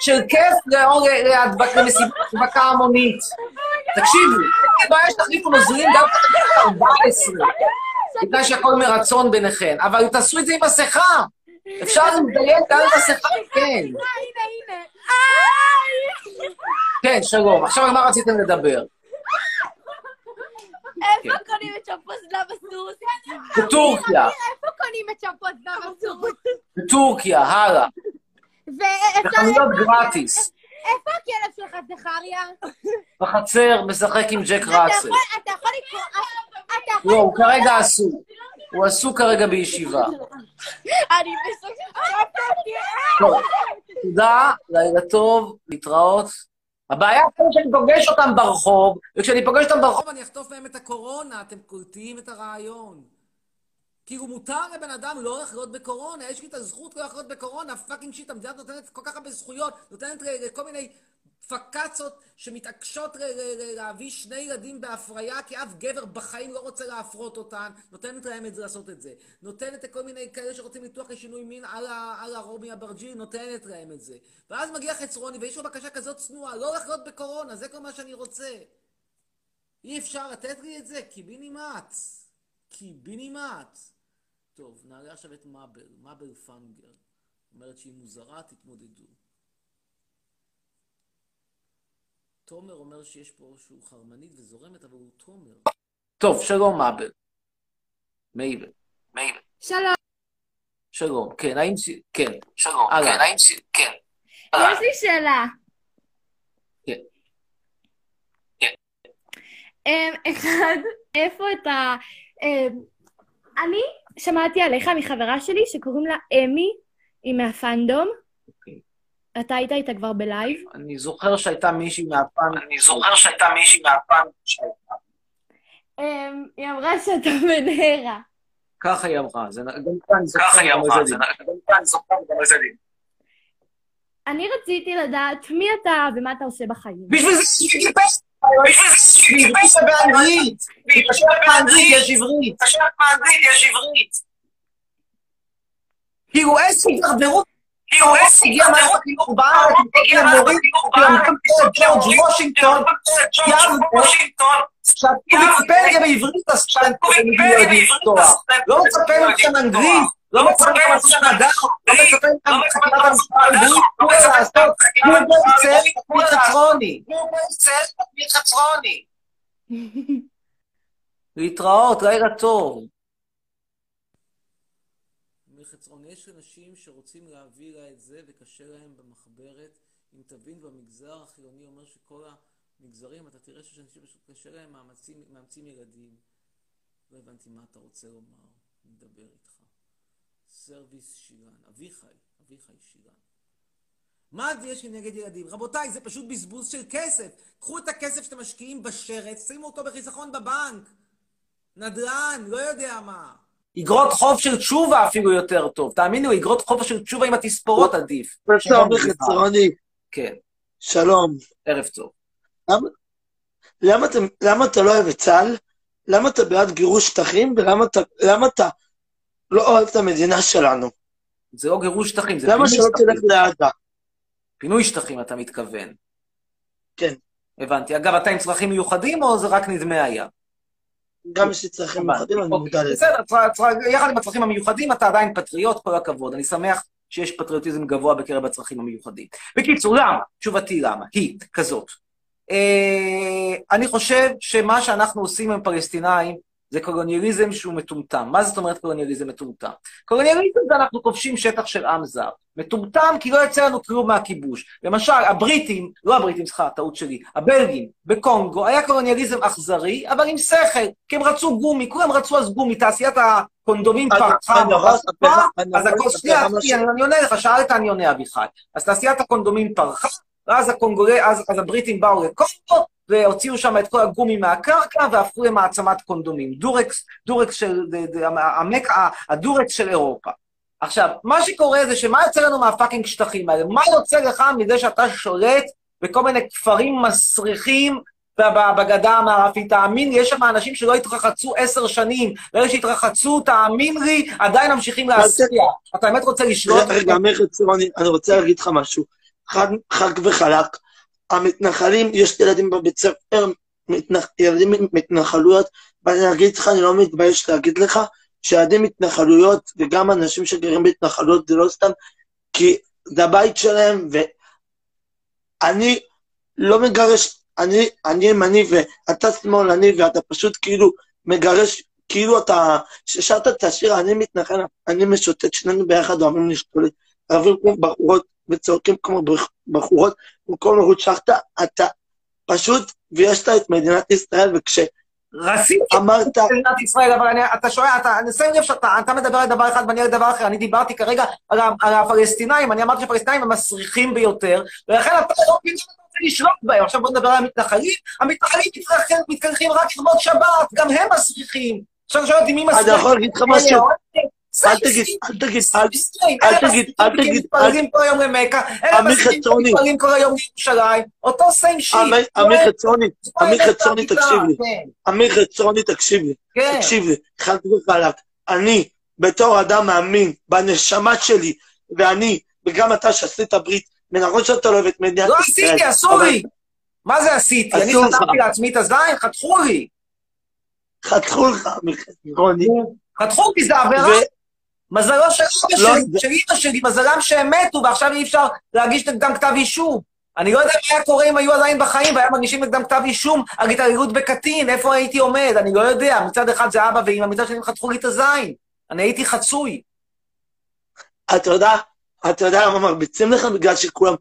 של כיף לאור- להדבק- למסיבת הדבקה המונית. תקשיבו, בעיה שתחליפו נוזלים גם בכנסת 14, בתנאי שהכל מרצון ביניכן, אבל תעשו את זה עם מסכה. אפשר לדייק גם עם מסכה, כן. הנה, הנה. כן, שלום. עכשיו על מה רציתם לדבר? איפה קונים את שמפו הסוס? בטורקיה. איפה קונים את שמפו הסוס? בטורקיה, הלאה. ואפשר... בחנויות גרטיס. איפה הכלב שלך, זכריה? בחצר, משחק עם ג'ק ראסל. אתה יכול לקרוא... לא, הוא כרגע עסוק. הוא עסוק כרגע בישיבה. אני. טוב, תודה, לילה טוב, להתראות. הבעיה היא שאני פוגש אותם ברחוב, וכשאני פוגש אותם ברחוב אני אחטוף מהם את הקורונה, אתם קולטים את הרעיון. כאילו מותר לבן אדם לא לחלות בקורונה, יש לי את הזכות לא לחלות בקורונה, fucking shit, המדינה נותנת כל כך הרבה זכויות, נותנת לכל מיני פקצות שמתעקשות להביא שני ילדים בהפריה, כי אף גבר בחיים לא רוצה להפרות אותן, נותנת להם את זה לעשות את זה. נותנת לכל מיני כאלה שרוצים ניתוח לשינוי מין על, ה- על הרומי אברג'יל, נותנת להם את זה. ואז מגיע חצרוני ויש לו בקשה כזאת צנועה, לא לחלות בקורונה, זה כל מה שאני רוצה. אי אפשר לתת לי את זה, קיבינימט. קיבינימט. טוב, נעלה עכשיו את מאבל, מאבל פנגר. אומרת שהיא מוזרה, תתמודדו. תומר אומר שיש פה שהוא חרמנית וזורמת, אבל הוא תומר. טוב, שלום מאבל. מייבל. מייבל. שלום. שלום, כן, האם... ש- כן. שלום, כן, האם... ש- כן. יש לי שאלה. כן. אמ, אחד, איפה אתה... אמ, אני שמעתי עליך מחברה שלי שקוראים לה אמי, היא מה fandom. אתה היית איתה כבר ב live? אני זוכר שהייתה מישהי מה fan... אני זוכר שהייתה מישהי מה fan שהייתה. אמ, היא אמרה שאתה מנהרה. ככה היא אמרה, זה גם כאן אני זוכר. ככה היא גם אמרה, זה גם כאן אני זוכר גם על זה דין. אני רציתי לדעת מי אתה ומה אתה עושה בחיים. בשביל זה יש ויקיפדיה. בשביל זה באנגלית. פשוט באנגלית, יש עברית. פשוט באנגלית יש עברית. כאילו איזה הידרדרות. איזה הגיע מערכת החינוך בארץ, הגיע מורים, שלמדו כמו ג'ורג' וושינגטון, שעשו ויקיפדיה בעברית, אז שאתם ויקיפדיה בעברית, לפתוח. לא מצפה מכם אנגלית, לא מצפה מכם מדע, לא מצפה מכם חקירת המשפט. העברית, תנו לה לעשות, תנו את זה תנו חצרוני. תמיד חצרוני. להתראות, לילה טוב. מחצרון, יש שרוצים להביא לה את זה וקשה להם במחברת. אם תבין, במגזר החילוני אומר שכל המגזרים, אתה תראה שיש אנשים פשוט קשה להם מאמצים, מאמצים ילדים. לא הבנתי מה אתה רוצה לומר, נדבר איתך. סרוויס שילן, אביחי, אביחי שילן. מה יש לי נגד ילדים? רבותיי, זה פשוט בזבוז של כסף. קחו את הכסף שאתם משקיעים בשרץ, שימו אותו בחיסכון בבנק. נדל"ן, לא יודע מה. אגרות חוב של תשובה אפילו יותר טוב. תאמינו, אגרות חוב של תשובה עם התספורות עדיף. שלום חצרוני. כן, שלום. ערב טוב. למה- למה אתה- למה אתה לא אוהב את צה"ל? למה אתה בעד גירוש שטחים? ולמה אתה- למה אתה לא אוהב את המדינה שלנו? זה לא גירוש שטחים, זה למה פינוי שלא שטחים. תלך לעזה? פינוי שטחים, אתה מתכוון. כן. הבנתי. אגב, אתה עם צרכים מיוחדים, או זה רק נדמה היה? גם יש לי צרכים מיוחדים, אני מודע לזה. בסדר, יחד עם הצרכים המיוחדים, אתה עדיין פטריוט, כל הכבוד. אני שמח שיש פטריוטיזם גבוה בקרב הצרכים המיוחדים. בקיצור, למה? תשובתי למה? היא כזאת. אה, אני חושב שמה שאנחנו עושים עם הפלסטינאים זה קולוניאליזם שהוא מטומטם. מה זאת אומרת קולוניאליזם מטומטם? קולוניאליזם זה אנחנו כובשים שטח של עם זר. מטומטם כי לא יצא לנו כלום מהכיבוש. למשל, הבריטים, לא הבריטים, סליחה, טעות שלי, הבלגים בקונגו היה קולוניאליזם אכזרי, אבל עם שכל, כי הם רצו גומי, כולם רצו אז גומי, תעשיית הקונדומים פרחה אז הכל, שנייה, אני עונה לך, שאלת, אני עונה, אביחי. אז תעשיית הקונדומים פרחה, ואז הקונגולי, אז, אז הבריטים באו לקונגו, והוציאו שם את כל הגומי מהקרקע, והפכו למעצמת קונדומים. דורקס, דורקס של, המק, הדורקס של אירופה. עכשיו, מה שקורה זה שמה יוצא לנו מהפאקינג שטחים האלה? מה יוצא לך מזה שאתה שולט בכל מיני כפרים מסריחים בגדה המערבית? תאמין לי, יש שם אנשים שלא התרחצו עשר שנים, ואלה שהתרחצו, תאמין לי, עדיין ממשיכים להסיע. אתה באמת רוצה לשלוט? רגע, חצרוני, אני רוצה להגיד לך משהו. חד וחלק. המתנחלים, יש ילדים בבית ספר, מתנח, ילדים מתנחלויות, ואני אגיד לך, אני לא מתבייש להגיד לך, שילדים מתנחלויות, וגם אנשים שגרים בהתנחלויות, זה לא סתם, כי זה הבית שלהם, ואני לא מגרש, אני, אני ימני ואתה שמאלני, ואתה פשוט כאילו מגרש, כאילו אתה, ששרת את השיר, אני מתנחל, אני משוטט, שנינו ביחד אוהבים להשתולל, רבים כמו בחורות וצועקים כמו בח- בחורות, במקום לרוץ שחטה, אתה פשוט, ויש לה את מדינת ישראל, וכש... רציתי אמרת... מדינת ישראל, אבל אני, אתה שומע, אתה, אני שם לב שאתה אתה מדבר על דבר אחד ואני על דבר אחר, אני דיברתי כרגע על, על הפלסטינאים, אני אמרתי שהפלסטינאים הם מסריחים ביותר, ולכן אתה לא מבין שאתה רוצה לשלוט בהם. עכשיו בוא נדבר על המתנחלים, המתנחלים מתרחב- מתקלחים רק לכבוד שבת, גם הם מסריחים. עכשיו אתה שואל אותי מי מסריח? אני יכול להגיד לך משהו? אל תגיד, אל תגיד, אל אל תגיד, אל תגיד, מתפללים כל היום למכה, אלה אמיר מסריחים חצרוני. מתפללים כל היום לירושלים, אותו סיים שיט. אמיר- אמיר חצרוני, אמיר חצרוני, כן. תקשיב לי. אמיר חצרוני, תקשיב לי. כן. תקשיב לי, חד וחלק. אני, בתור אדם מאמין, בנשמה שלי, ואני, וגם אתה שעשית ברית, ונכון שאתה לא אוהב את מדינת לא ישראל. עשיתי, אסור לי. מה זה עשיתי? אני. חתמתי לעצמי את הזין? חתכו לי. חתכו לך, אמיר חצרוני. חתכו לי, זה עבירה. מזלו של אבא לא, שלי, זה- של אמא שלי, מזלם שהם מתו, ועכשיו אי אפשר להגיש נגדם כתב אישום. אני לא יודע מה היה קורה אם היו עדיין בחיים והיה מגישים נגדם כתב אישום על התעללות בקטין, איפה הייתי עומד? אני לא יודע. מצד אחד זה אבא ואמא, מצד שני הם חתכו לי את הזין. אני הייתי חצוי. אתה יודע, אתה יודע למה מרביצים לך? בגלל שכולם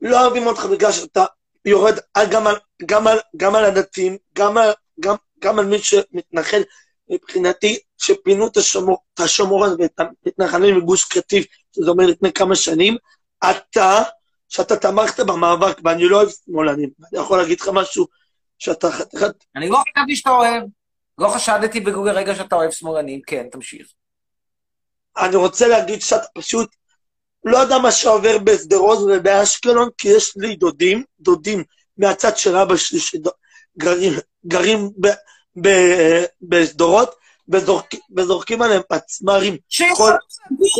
לא אוהבים אותך בגלל שאתה יורד גם על, גם על, גם על הדתיים, גם על, גם, גם על מי שמתנחל. מבחינתי, שפינו את השומר- את השומרון ואת המתנחלים מגוש קטיף, שזה אומר לפני כמה שנים, אתה, שאתה תמכת במאבק, ואני לא אוהב שמאלנים, אני יכול להגיד לך משהו, שאתה חתיכת... אני לא חשבתי שאתה אוהב. לא חשדתי בגוגל רגע שאתה אוהב שמאלנים. כן, תמשיך. אני רוצה להגיד שאתה פשוט לא יודע מה שעובר בשדרות ובאשקלון, כי יש לי דודים, דודים מהצד של אבא שלי שגרים גרים ב- ב- בשדרות, וזורק- וזורקים עליהם פצמ"רים. שיחזרו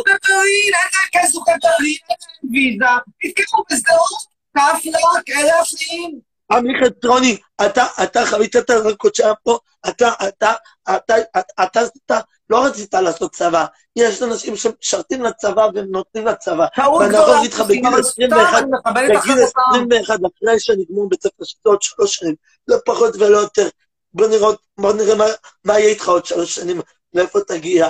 בברלין, אין להם כסף לברלין, אין להם ויזה, תתקעו בשדרות, קפלק, אלה החיים. עמי חצרוני, אתה, אתה חווית את הדרכות שהיה פה, אתה, אתה, אתה, אתה, אתה, אתה לא רצית לעשות צבא. יש אנשים שמשרתים לצבא והם נותנים לצבא. ואני יכול להגיד לך, בגיל אבל 21, סתם, אני מכבד את בגיל החלטתם. 21, אחרי שנגמרו בית ספר שלוש שנים, לא פחות ולא יותר. בוא נראה, בוא נראה מה, מה יהיה איתך עוד שלוש שנים, לאיפה תגיע.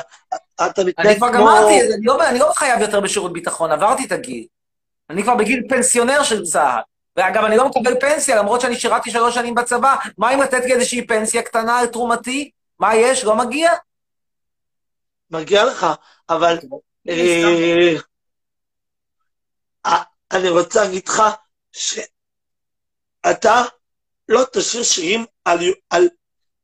אתה מתנהג אני כבר כמו... גמרתי, אני לא- אני לא חייב יותר בשירות ביטחון, עברתי את הגיל. אני כבר בגיל פנסיונר של צה"ל. ואגב, אני לא מקבל פנסיה, למרות שאני שירתי שלוש שנים בצבא. מה אם לתת לי איזושהי פנסיה קטנה על תרומתי? מה יש? לא מגיע? מגיע לך, אבל אה, אה, אני רוצה להגיד לך שאתה לא תשאיר שירים על, על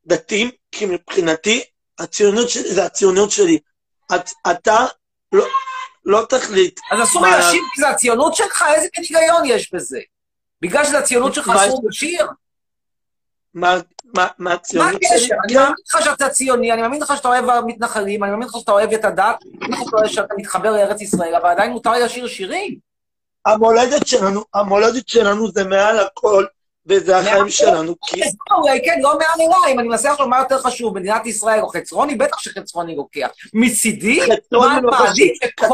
דתיים, כי מבחינתי הציונות שלי זה הציונות שלי. את, אתה לא, לא תחליט. אז אסור מה- לשיר כי זה הציונות שלך? איזה מין היגיון יש בזה? בגלל שזה הציונות שלך מה- אסור לשיר? מה, מה, מה מה הציונות שלי? הקשר? אני מאמין לך שאתה ציוני, אני מאמין לך שאתה אוהב המתנחלים, אני מאמין לך שאתה אוהב את הדת, אני מאמין לך שאתה מתחבר לארץ ישראל, אבל עדיין מותר לשיר שירים. המולדת שלנו, המולדת שלנו זה מעל הכל, וזה החיים שלנו, כי... אולי כן, לא אם אני מנסה לחשוב מה יותר חשוב, מדינת ישראל או חצרוני, בטח שחצרוני לוקח. מצידי, מה לא מעדיף שכל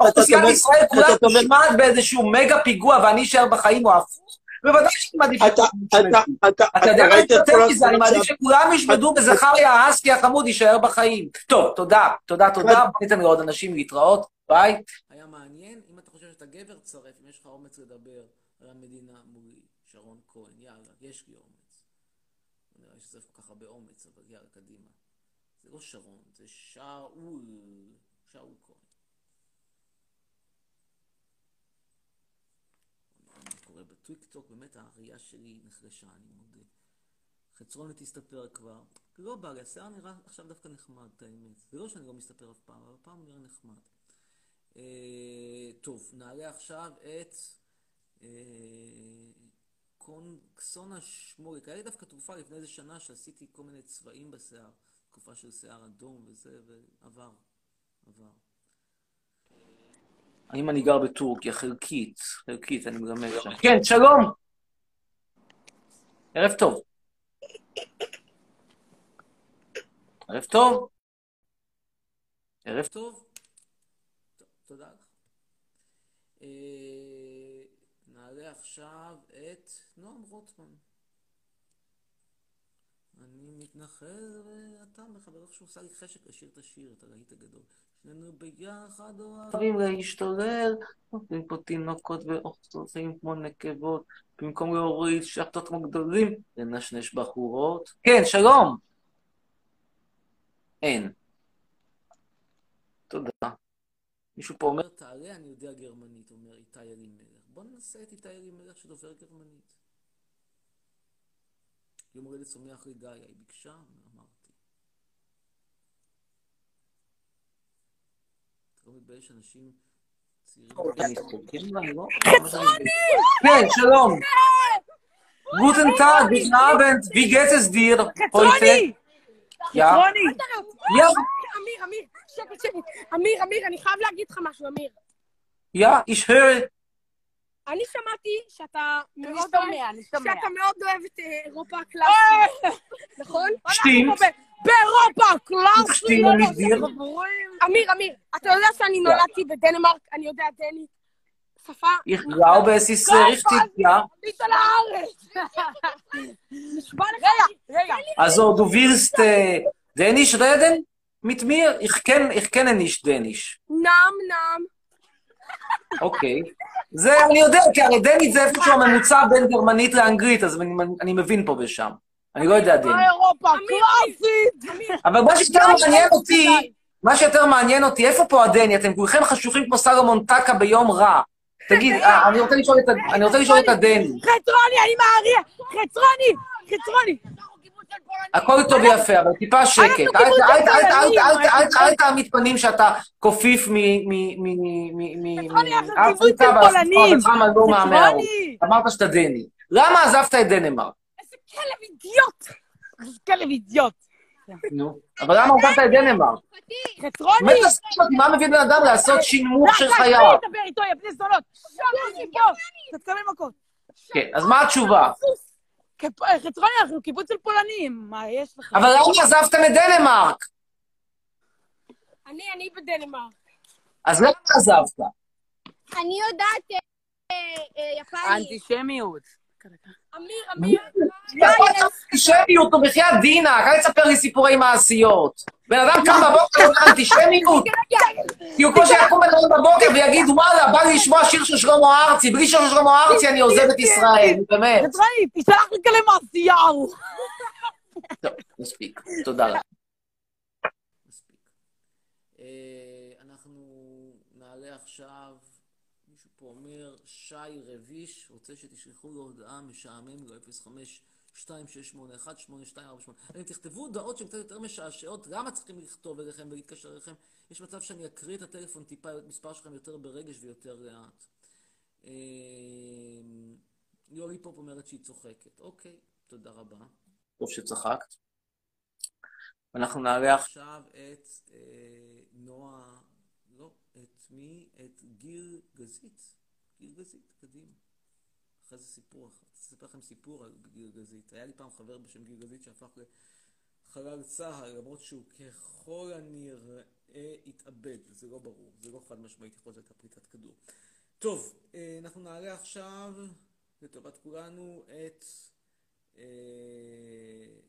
אוכלוסיית ישראל כולה תושמד באיזשהו מגה פיגוע ואני אשאר בחיים או הפוך? בוודאי שאני מעדיף אתה, אתה, אתה, אתה יודע מה יותר מזה, אני מעדיף? שכולם ישמדו בזכריה האסקי החמוד יישאר בחיים. טוב, תודה, תודה, תודה, ניתן לעוד אנשים להתראות, ביי. היה מעניין, אם אתה חושב שאתה גבר, צרף, אם יש לך אומץ לדבר על המדינה מולי, שרון כהן, יאללה, יש לי אומץ. לא נראה לי שזה כל כך הרבה אומץ, אבל יאללה, קדימה. זה לא שרון, זה שאול, שאול כהן. מה קורה בטיקטוק, באמת הראייה שלי נחלשה, אני מודה. חצרוני תסתפר כבר. לא בא לי, השיער נראה עכשיו דווקא נחמד, את האמת. זה לא שאני לא מסתפר אף פעם, אבל הפעם נראה נחמד. אה, טוב, נעלה עכשיו את אה, קונקסונה שמוליק. היה לי דווקא תרופה לפני איזה שנה שעשיתי כל מיני צבעים בשיער, תקופה של שיער אדום וזה, ועבר, עבר. האם אני גר בטורקיה? חלקית, חלקית, אני מגמד שם. כן, שלום. ערב טוב. ערב טוב. ערב טוב. טוב, תודה לך. נעלה עכשיו את נועם רוטמן. אני מתנחל ואתה מחבר איך שהוא עושה לי חשק לשיר את השיר, את הלהיט הגדול. שנינו ביחד אוהבים להשתולל, נותנים פה תינוקות ואוכלים כמו נקבות, במקום להוריד שחטות כמו גדולים, לנשנש בחורות. כן, שלום! אין. תודה. מישהו פה אומר, תעלה, אני יודע גרמנית, אומר איתי אלימלך. בוא ננסה את איתי אלימלך שדובר גרמנית. יום הולדת שמח לגיא, היא ביקשה, אמרתי. אתה לא מתבייש אנשים צעירים? חצרוני! כן, שלום. גוטן טאג, guten Abend, wie geht es dir חצרוני! Ja. חצרוני! Ja. אמיר, אמיר, שקט, שקט. אמיר, אמיר, אני חייב להגיד לך משהו, אמיר. Ja, ich höre. אני שמעתי שאתה מאוד אוהב, אני שומע. שאתה מאוד אוהב את אה, אירופה הקלאסית, נכון? ב- באירופה הקלאסית. אמיר, אמיר, אתה יודע שאני נולדתי בדנמרק, אני יודע דנית, שפה... Es ist sehr richtig, ja. עלית לארץ. נשבע לך. רגע, רגע. Also, du Dänisch reden mit mir? Ich kenne ich kenne nicht Dänisch. נאם, נאם. אוקיי. זה, אני יודע, כי הרי דנית זה איפשהו הממוצע בין גרמנית לאנגלית, אז אני, אני מבין פה ושם. אני לא יודע דנית. אירופה הקלאסית. אבל מה שיותר מעניין אותי, מה שיותר מעניין אותי, איפה פה הדני? אתם כולכם חשוכים כמו סלומון טקה ביום רע. תגיד, אה, אני רוצה לשאול את ה- אני רוצה לשאול את הדני. חצרוני, אני מעריך. חצרוני, חצרוני. הכל טוב ויפה, אבל טיפה שקט. אל- תעמיד פנים שאתה קופיף מאפריקה פולנים. ועצמך לא מהמערות. חצרוני. אמרת שאתה דני. למה עזבת את דנמרק? כלב אידיוט. כלב אידיוט. נו, אבל למה עזבת את דנמרק? חצרוני. באמת תסכים אותי, מה מביא בן אדם לעשות שינמוך של די, חייו? די, דבר איתו, יא בני זונות. שבי פה. אתה תקבל מכות. כן, אז מה התשובה? כפ- חצרוני, אנחנו קיבוץ של פולנים. מה יש לך? אבל למה עזבתם את דנמרק? אני, אני בדנמרק. אז למה עזבת? אני יודעת יפנית. האנטישמיות. אמיר, אמיר. זה אנטישמיות, נו בחייאת דינק, אל תספר לי סיפורי מעשיות. בן אדם קם בבוקר ואומר אנטישמיות? כי הוא כמו שיקום בן אדם בבוקר ויגיד, וואלה, בא לי לשמוע שיר של שלמה ארצי, בלי שיר של שלמה ארצי אני עוזב את ישראל, באמת. חצרוני, תשלח לי כאלה מעשיהו. טוב, מספיק, תודה לך. אה, אנחנו נעלה עכשיו, מישהו פה אומר, שי רביש, רוצה שתשלחו לו הודעה משעמם לו 05 2681 8248. אם תכתבו הודעות שהן קצת יותר משעשעות, למה צריכים לכתוב אליכם ולהתקשר אליכם? יש מצב שאני אקריא את הטלפון טיפה, את מספר שלכם יותר ברגש ויותר לאט. אה, יולי פופ אומרת שהיא צוחקת. אוקיי, תודה רבה. טוב שצחקת. אנחנו נעלה עכשיו את אה, נועה, לא, את מי? את גיל גזית. גיל גזית, קדימה. אחרי זה סיפור, אחר. אני אספר לכם סיפור על גיל גזית. היה לי פעם חבר בשם גיל גזית שהפך לחלל צה"ל, למרות שהוא ככל הנראה התאבד. זה לא ברור, זה לא חד משמעית, יכול להיות פריצת כדור. טוב, אה, אנחנו נעלה עכשיו, לטובת כולנו, את... אה,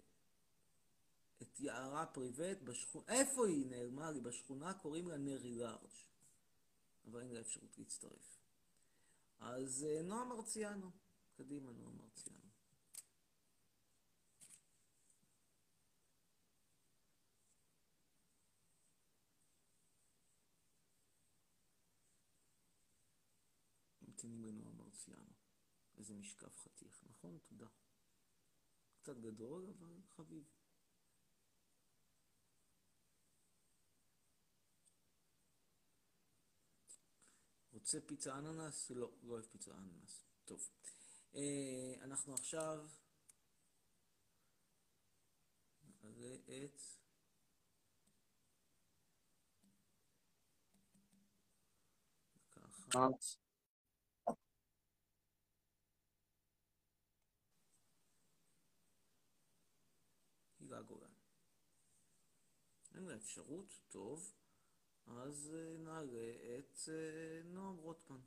את יערה פריבט בשכונה, איפה היא נעלמה לי? בשכונה קוראים לה נרי לארג', אבל אין לה אפשרות להצטרף. אז אה, נועה מרציאנו, קדימה נועה מרציאנו. מרציאנו. איזה משקף חתיך, נכון? תודה. קצת גדול, אבל חביב. רוצה פיצה אננס? לא, לא אוהב פיצה אננס. טוב. אה, אנחנו עכשיו נראה את... הילה גולן. אין לה אפשרות, טוב, אז אה, נעלה את אה, נועם רוטמן.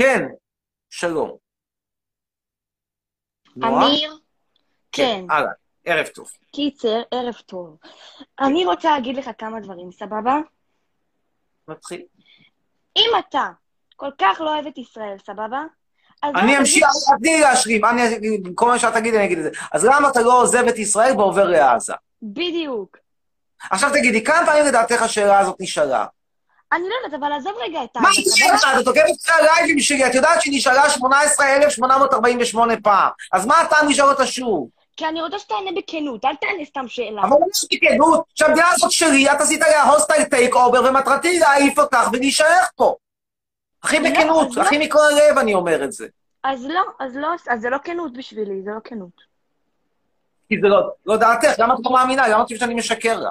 כן, שלום. אמיר? כן. אהלן, ערב טוב. קיצר, ערב טוב. אני רוצה להגיד לך כמה דברים, סבבה? נתחיל. אם אתה כל כך לא אוהב את ישראל, סבבה? אני אמשיך, תני לי להשלים, במקום מה שאת תגידי, אני אגיד את זה. אז למה אתה לא עוזב את ישראל ועובר לעזה? בדיוק. עכשיו תגידי, כמה פעמים לדעתך השאלה הזאת נשאלה? אני לא יודעת, אבל עזוב רגע את ה... מה היא נשאלה? את תוקפת אותך לייבים שלי, את יודעת שהיא נשאלה 18,848 פעם. אז מה הטעם לשאול אותה שוב? כי אני רוצה שתענה בכנות, אל תענה סתם שאלה. אבל יש לי כנות, שהמדינה הזאת שלי, את עשית עליה הוסטייל takeover, ומטרתי להעיף אותך ולהישאר פה. הכי לא, בכנות, לא. הכי מכל הלב אני אומר את זה. אז לא, אז לא, אז זה לא כנות בשבילי, זה לא כנות. כי זה לא, לא דעתך, למה את לא מאמינה? למה את חושבת שאני משקר לה?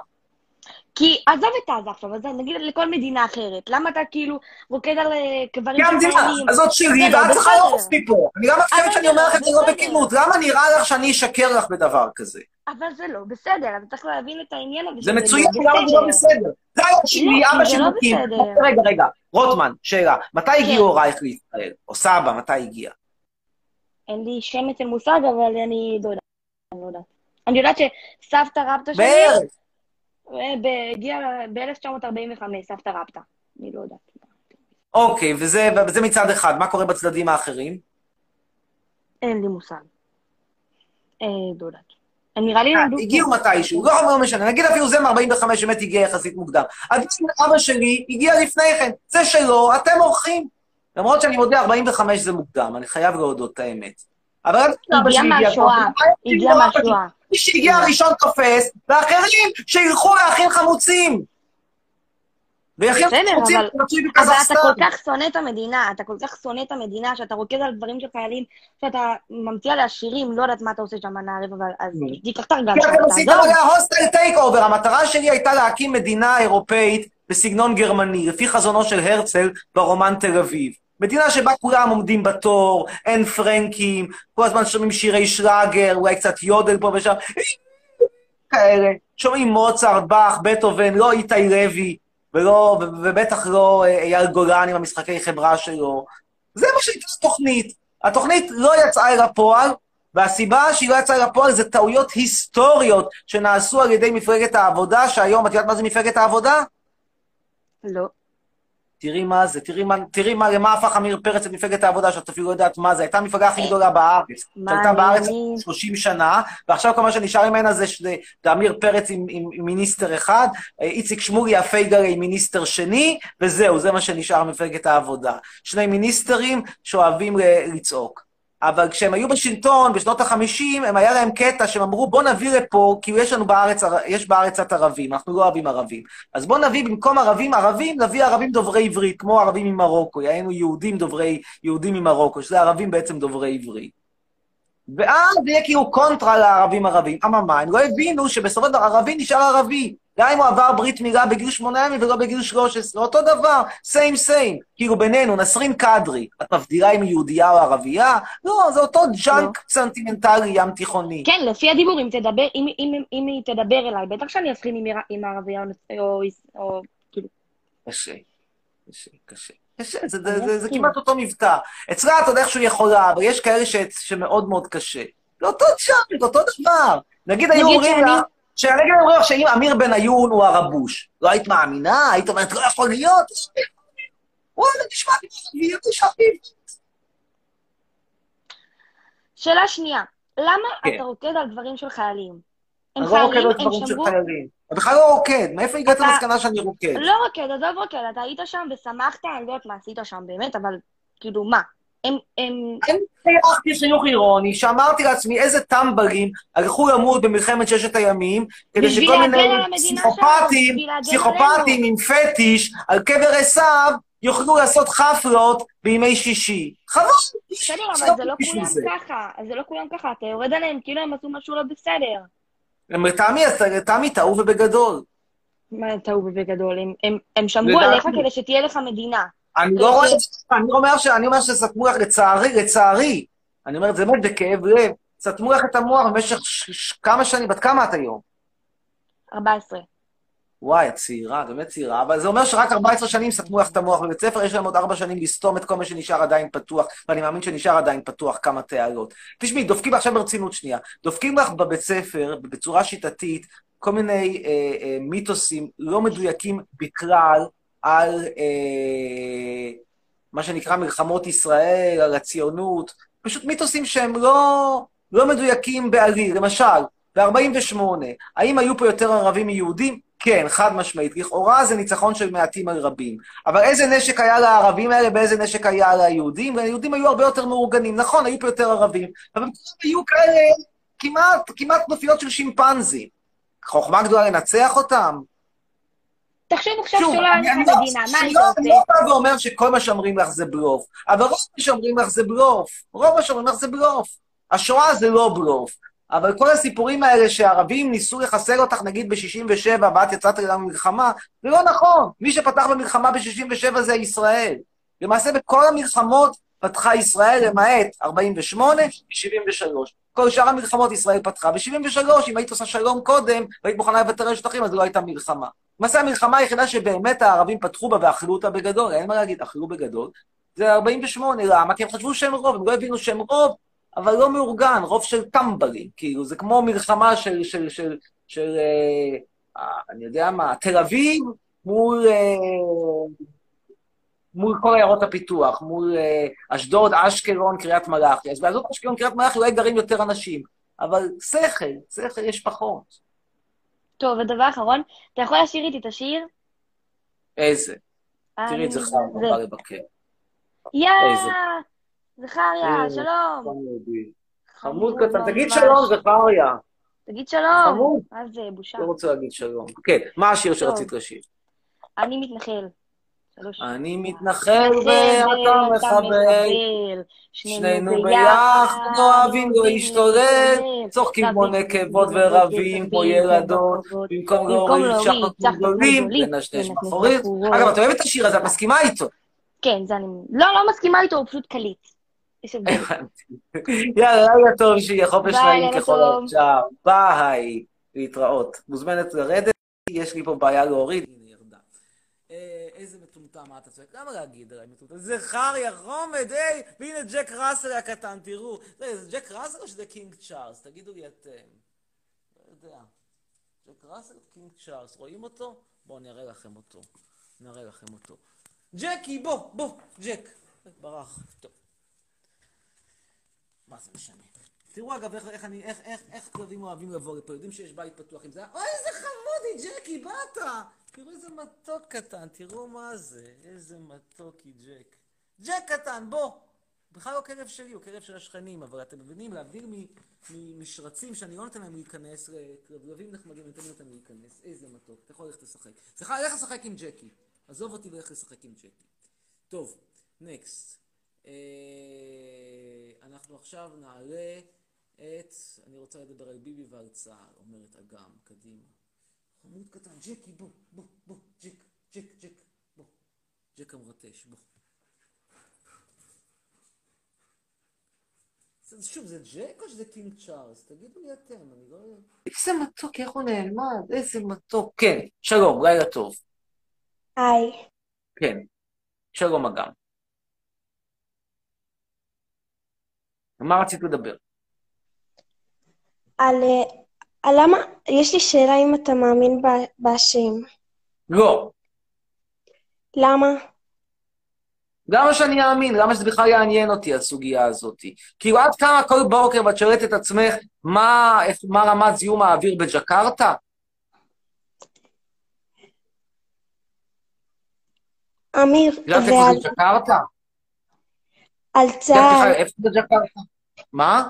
כי עזוב את עזה עכשיו, אז נגיד לכל מדינה אחרת. למה אתה כאילו רוקד על אה, קברים כי של המדינה חיילים? הזאת שלי, בסדר, ואת צריכה. לעוף מפה. אני למה חושבת שאני אומר לך את זה לא. בכנות? למה נראה לך שאני אשקר לך בדבר כזה? אבל זה לא בסדר, אתה צריך להבין את העניין הזה. זה מצוין, לא למה זה לא בסדר? זה היה שלי, לא, אבא שלי לא מקים. בסדר. רגע, רגע, רוטמן, שאלה. מתי כן. הגיעו הורייך לישראל? או סבא, מתי הגיע? אין לי שמץ של מושג, אבל. אני לא יודעת. אני יודעת שסבתא רבתא שלי... בערך. אה, הגיעה ב-1945, סבתא רבתא. אני לא יודעת. אוקיי, וזה וזה מצד אחד. מה קורה בצדדים האחרים? אין לי מושג. אה, לא יודעת. נראה לי למדו... הגיעו מתישהו, לא לא משנה, נגיד אפילו זה מ-45 באמת הגיע יחסית מוקדם. אז אבא שלי הגיע לפני כן, זה שלו, אתם אורחים. למרות שאני מודה, 45 זה מוקדם, אני חייב להודות את האמת. אבל אל תגיד אבא שלי מהשואה. הגיע לא, מהשואה. מי שהגיע ראשון תופס, ואחרים שילכו להכין חמוצים. בסדר, חמוצים אבל, אתה. כל כך שונא את המדינה, אתה כל כך שונא את המדינה, שאתה רוקד על דברים של חיילים, שאתה ממציא עליה שירים, לא יודעת מה אתה עושה שם נערב, אבל אז תיקח את הרגל כי שלך, אתם עשיתם תעזוב. עליה hostile takeover. המטרה שלי הייתה להקים מדינה אירופאית בסגנון גרמני, לפי חזונו של הרצל ברומן תל אביב. מדינה שבה כולם עומדים בתור, אין פרנקים, כל הזמן שומעים שירי שלאגר, אולי קצת יודל פה ושם, כאלה. שומעים מוצרט, באך, בטהובן, לא איתי לוי, ולא, ובטח לא אה, אייל גולן עם המשחקי חברה שלו. זה מה שהייתה התוכנית. התוכנית לא יצאה אל הפועל, והסיבה שהיא לא יצאה אל הפועל זה טעויות היסטוריות שנעשו על ידי מפלגת העבודה, שהיום, את יודעת מה זה מפלגת העבודה? לא. תראי מה זה, תראי מה, תראי מה, למה הפך עמיר פרץ את מפלגת העבודה, שאת אפילו לא יודעת מה זה. הייתה המפלגה הכי גדולה בארץ. שהייתה בארץ אני- 30 שנה, ועכשיו כל מה שנשאר ממנה זה זה עמיר פרץ עם, עם, עם מיניסטר אחד, אה, איציק שמולי הפייגלה עם מיניסטר שני, וזהו, זה מה שנשאר ממפלגת העבודה. שני מיניסטרים שאוהבים לצעוק. אבל כשהם היו בשלטון, בשנות ה-50, הם היה להם קטע שהם אמרו, בוא נביא לפה, כאילו יש לנו בארץ, יש בארץ קצת ערבים, אנחנו לא אוהבים ערבים. אז בוא נביא במקום ערבים ערבים, נביא ערבים דוברי עברית, כמו ערבים ממרוקו, היינו יהודים דוברי, יהודים ממרוקו, שזה ערבים בעצם דוברי עברית. ואז יהיה כאילו קונטרה לערבים ערבים. אממה, הם לא הבינו שבסופו של דבר ערבי נשאר ערבי. גם אם הוא עבר ברית מילה בגיל שמונה ימים ולא בגיל 13, אותו דבר, same same. כאילו בינינו, נסרין קדרי, את מבדילה אם היא יהודייה או ערבייה? לא, זה אותו junk סנטימנטלי ים תיכוני. כן, לפי הדיבור, אם תדבר, אם, אם, אם היא תדבר אליי, בטח שאני אסכים עם, עם הערבייה או, או, או כאילו... קשה, קשה, קשה. קשה, זה, זה, זה, זה כמעט אותו מבטא. אצלה את עוד איכשהו יכולה, אבל יש כאלה ש, שמאוד מאוד קשה. זה אותו junk, אותו דבר. נגיד היו אומרים לה, שנגיד אומרים לך שאם אמיר בניון הוא ערבוש, לא היית מאמינה? היית אומרת, לא יכול להיות. וואלה, ערבי, אתה שכיב. שאלה שנייה, למה כן. אתה רוקד על דברים של חיילים? הם אני לא רוקד חיילים, על הם דברים של שמרו... חיילים. אתה בכלל לא רוקד, מאיפה הגעת למסקנה שאני רוקד? לא רוקד, עזוב רוקד, אתה היית שם ושמחת, אני לא יודעת מה עשית שם באמת, אבל כאילו, מה? הם... הם... חייכתי חיוך אירוני, שאמרתי לעצמי איזה טמבלים הלכו למות במלחמת ששת הימים, כדי שכל מיני פסיכופטים, פסיכופטים עם פטיש על קבר עשיו, יוכלו לעשות חפלות בימי שישי. חבל. בסדר, אבל זה לא כולם. ככה, זה לא כולם ככה, אתה יורד עליהם כאילו הם עשו משהו לא בסדר. הם לטעמי, לטעמי טעו ובגדול. מה טעו בגדול? הם- הם- הם שמרו. עליך כדי שתהיה לך מדינה. אני לא רואה את זה, אני אומר ש- אני אומר שסתמו לך, לצערי, לצערי, אני אומר את זה באמת בכאב לב, סתמו לך את המוח במשך ש- ש- כמה שנים, בת כמה את היום? 14. וואי, את צעירה, באמת צעירה, אבל זה אומר שרק 14 שנים סתמו לך את המוח בבית ספר, יש להם עוד 4 שנים לסתום את כל מה שנשאר עדיין פתוח, ואני מאמין שנשאר עדיין פתוח כמה תעלות. תשמעי, דופקים עכשיו ברצינות שנייה, דופקים לך בבית ספר, בצורה שיטתית, כל מיני אה, אה, מיתוסים לא מדויקים בכלל על אה, מה שנקרא מלחמות ישראל, על הציונות, פשוט מיתוסים שהם לא, לא מדויקים בעליל. למשל, ב-48, האם היו פה יותר ערבים מיהודים? כן, חד משמעית. לכאורה זה ניצחון של מעטים על רבים. אבל איזה נשק היה לערבים האלה ואיזה נשק היה ליהודים? והיהודים היו הרבה יותר מאורגנים. נכון, היו פה יותר ערבים, אבל היו כאלה כמעט, כמעט כנופיות של שימפנזים. חוכמה גדולה לנצח אותם? תחשוב עכשיו שלא אני- היה לך מדינה, מה אני היית לא- עושה? אני לא בא ואומר שכל מה שאומרים לך זה בלוף, אבל רוב מה שאומרים לך זה בלוף. רוב מה שאומרים לך זה בלוף. השואה זה לא בלוף. אבל כל הסיפורים האלה שהערבים ניסו לחסל אותך, נגיד ב-67', ואת יצאת למלחמה, זה לא נכון. מי שפתח במלחמה ב-67' זה ישראל. למעשה בכל המלחמות פתחה ישראל, למעט 48, 73. כל שאר המלחמות ישראל פתחה. ב-73, אם היית עושה שלום קודם, והיית מוכנה לוותר על שטחים, אז לא הייתה מלחמה. למעשה המלחמה היחידה שבאמת הערבים פתחו בה ואכלו אותה בגדול, אין מה להגיד, אכלו בגדול, זה 48, למה? כי הם חשבו שהם רוב, הם לא הבינו שהם רוב, אבל לא מאורגן, רוב של טמבלים, כאילו, זה כמו מלחמה של, של, של, של, אה, אה, אני יודע מה, תל אביב מול, אה, מול כל עיירות הפיתוח, מול אה, אשדוד, אשקלון, קריית מלאכי. אז באשדוד, אשקלון, קריית מלאכי אולי גרים יותר אנשים, אבל שכל, שכל יש פחות. טוב, ודבר אחרון, אתה יכול לשיר איתי את השיר? איזה? תראי את זכר, הוא בא לבקר. יא! זכריה, שלום. חמוד קטן, תגיד. שלום, זכריה. תגיד שלום. חמוד. מה זה, בושה. לא רוצה להגיד שלום. כן, מה השיר. שרצית לשיר? אני מתנחל. אני מתנחל ואתה מחבל, שנינו ביחד אוהבים להשתולל, צוחקים כמו נקבות ורבים כמו ילדות, במקום להוריד כמו גדולים, לנשנש בחורית. אגב, את אוהבת את השיר הזה, את מסכימה איתו? כן, זה אני... לא, לא מסכימה איתו, הוא פשוט קליט. יאללה, לילה טוב, שיהיה חופש נעים ככל. האפשר. ביי. להתראות. מוזמנת לרדת, יש לי פה בעיה להוריד. הנה, ירדה. אה, איזה מטומטם, מה אתה צועק? למה להגיד עליי מטומטם? זכריה, חומד, היי, והנה ג'ק ראסל הקטן, תראו. זה ג'ק ראסל או שזה קינג צ'ארלס? תגידו לי אתם. לא יודע. ג'ק ראסל או קינג צ'ארלס? רואים אותו? בואו נראה לכם אותו. נראה לכם אותו. ג'קי, בוא, בוא, ג'ק. ברח. טוב. מה זה משנה? תראו אגב איך, איך, איך, איך, איך כלבים אוהבים לבוא לפה, יודעים שיש בית פתוח עם זה, אוי איזה חמודי, ג'קי, באת! תראו איזה מתוק קטן, תראו מה זה, איזה מתוקי ג'ק. ג'ק קטן, בוא! בכלל לא כלב שלי, הוא כלב של השכנים, אבל אתם מבינים, להבדיל ממשרצים שאני לא נותן להם להיכנס, לכלבים נחמדים, אני נותן להם להיכנס, איזה מתוק, אתה יכול ללכת לשחק. סליחה, לך לשחק עם ג'קי. עזוב אותי ולך לשחק עם ג'קי. טוב, next. אה, אנחנו עכשיו נעלה את, אני רוצה לדבר על ביבי ועל צה"ל, אומרת אגם, קדימה. חמוד קטן, ג'קי, בוא, בוא, בוא, ג'ק, ג'ק, ג'ק, בוא. ג'ק המרטש, בוא. זה- שוב, זה ג'ק או שזה קינג צ'ארלס? תגידו לי אתם, אני לא... איזה מתוק, איך הוא נעלמד, איזה מתוק. כן, שלום, לילה טוב. היי. כן, שלום אגם. מה רצית לדבר? על... אה, על למה... יש לי שאלה אם אתה מאמין בהשם. לא. למה? למה שאני אאמין? למה שזה בכלל יעניין אותי, הסוגיה הזאת? כאילו, עד כמה כל בוקר ואת שואלת את עצמך, מה, מה רמת זיהום האוויר בג'קרטה? אמיר, יודעת איפה זה ג'קרטה? על צה"ל, איפה זה ג'קרטה? מה?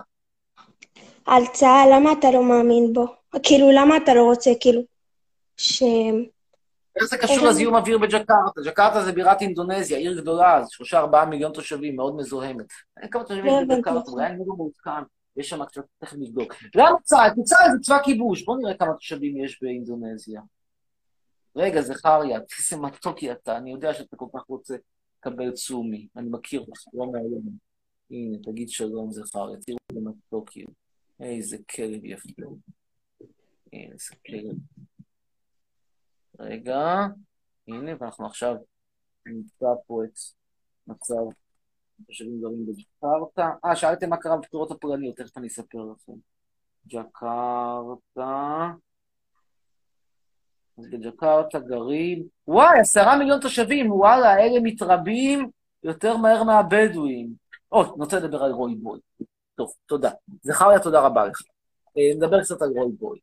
על צה"ל, למה אתה לא מאמין בו? כאילו, למה אתה לא רוצה, כאילו, ש... איך זה קשור לזיהום אוויר בג'קרטה? ג'קרטה זה בירת אינדונזיה, עיר גדולה, שלושה ארבעה מיליון תושבים, מאוד מזוהמת. אין כמה תושבים לא בג'קרטה, אותך. אולי אני לא מעודכן. יש שם קצת, תכף נבדוק. למה צה"ל? כי צה"ל זה צבא כיבוש. בוא נראה כמה תושבים יש באינדונזיה. רגע, זכריה, איזה מתוקי אתה, אני יודע שאתה כל כך רוצה לקבל צומי. אני מכיר אותך, לא מהיום. הנה, תגיד שלום, זכריה, תראו איזה מתוקי. איזה כלב יפה. הנה, איזה כלב. רגע, הנה, ואנחנו עכשיו נמצא פה את מצב תושבים גרים בג'קרטה. אה, שאלתם מה קרה בבחירות הפולניות, תכף אני אספר לכם. ג'קרטה. אז בג'קרטה גרים, וואי, עשרה מיליון תושבים, וואלה, אלה מתרבים יותר מהר מהבדואים. או, אני רוצה לדבר על רוי בוי. טוב, תודה. זכריה, תודה רבה לך. אה, נדבר קצת על רוי בוי.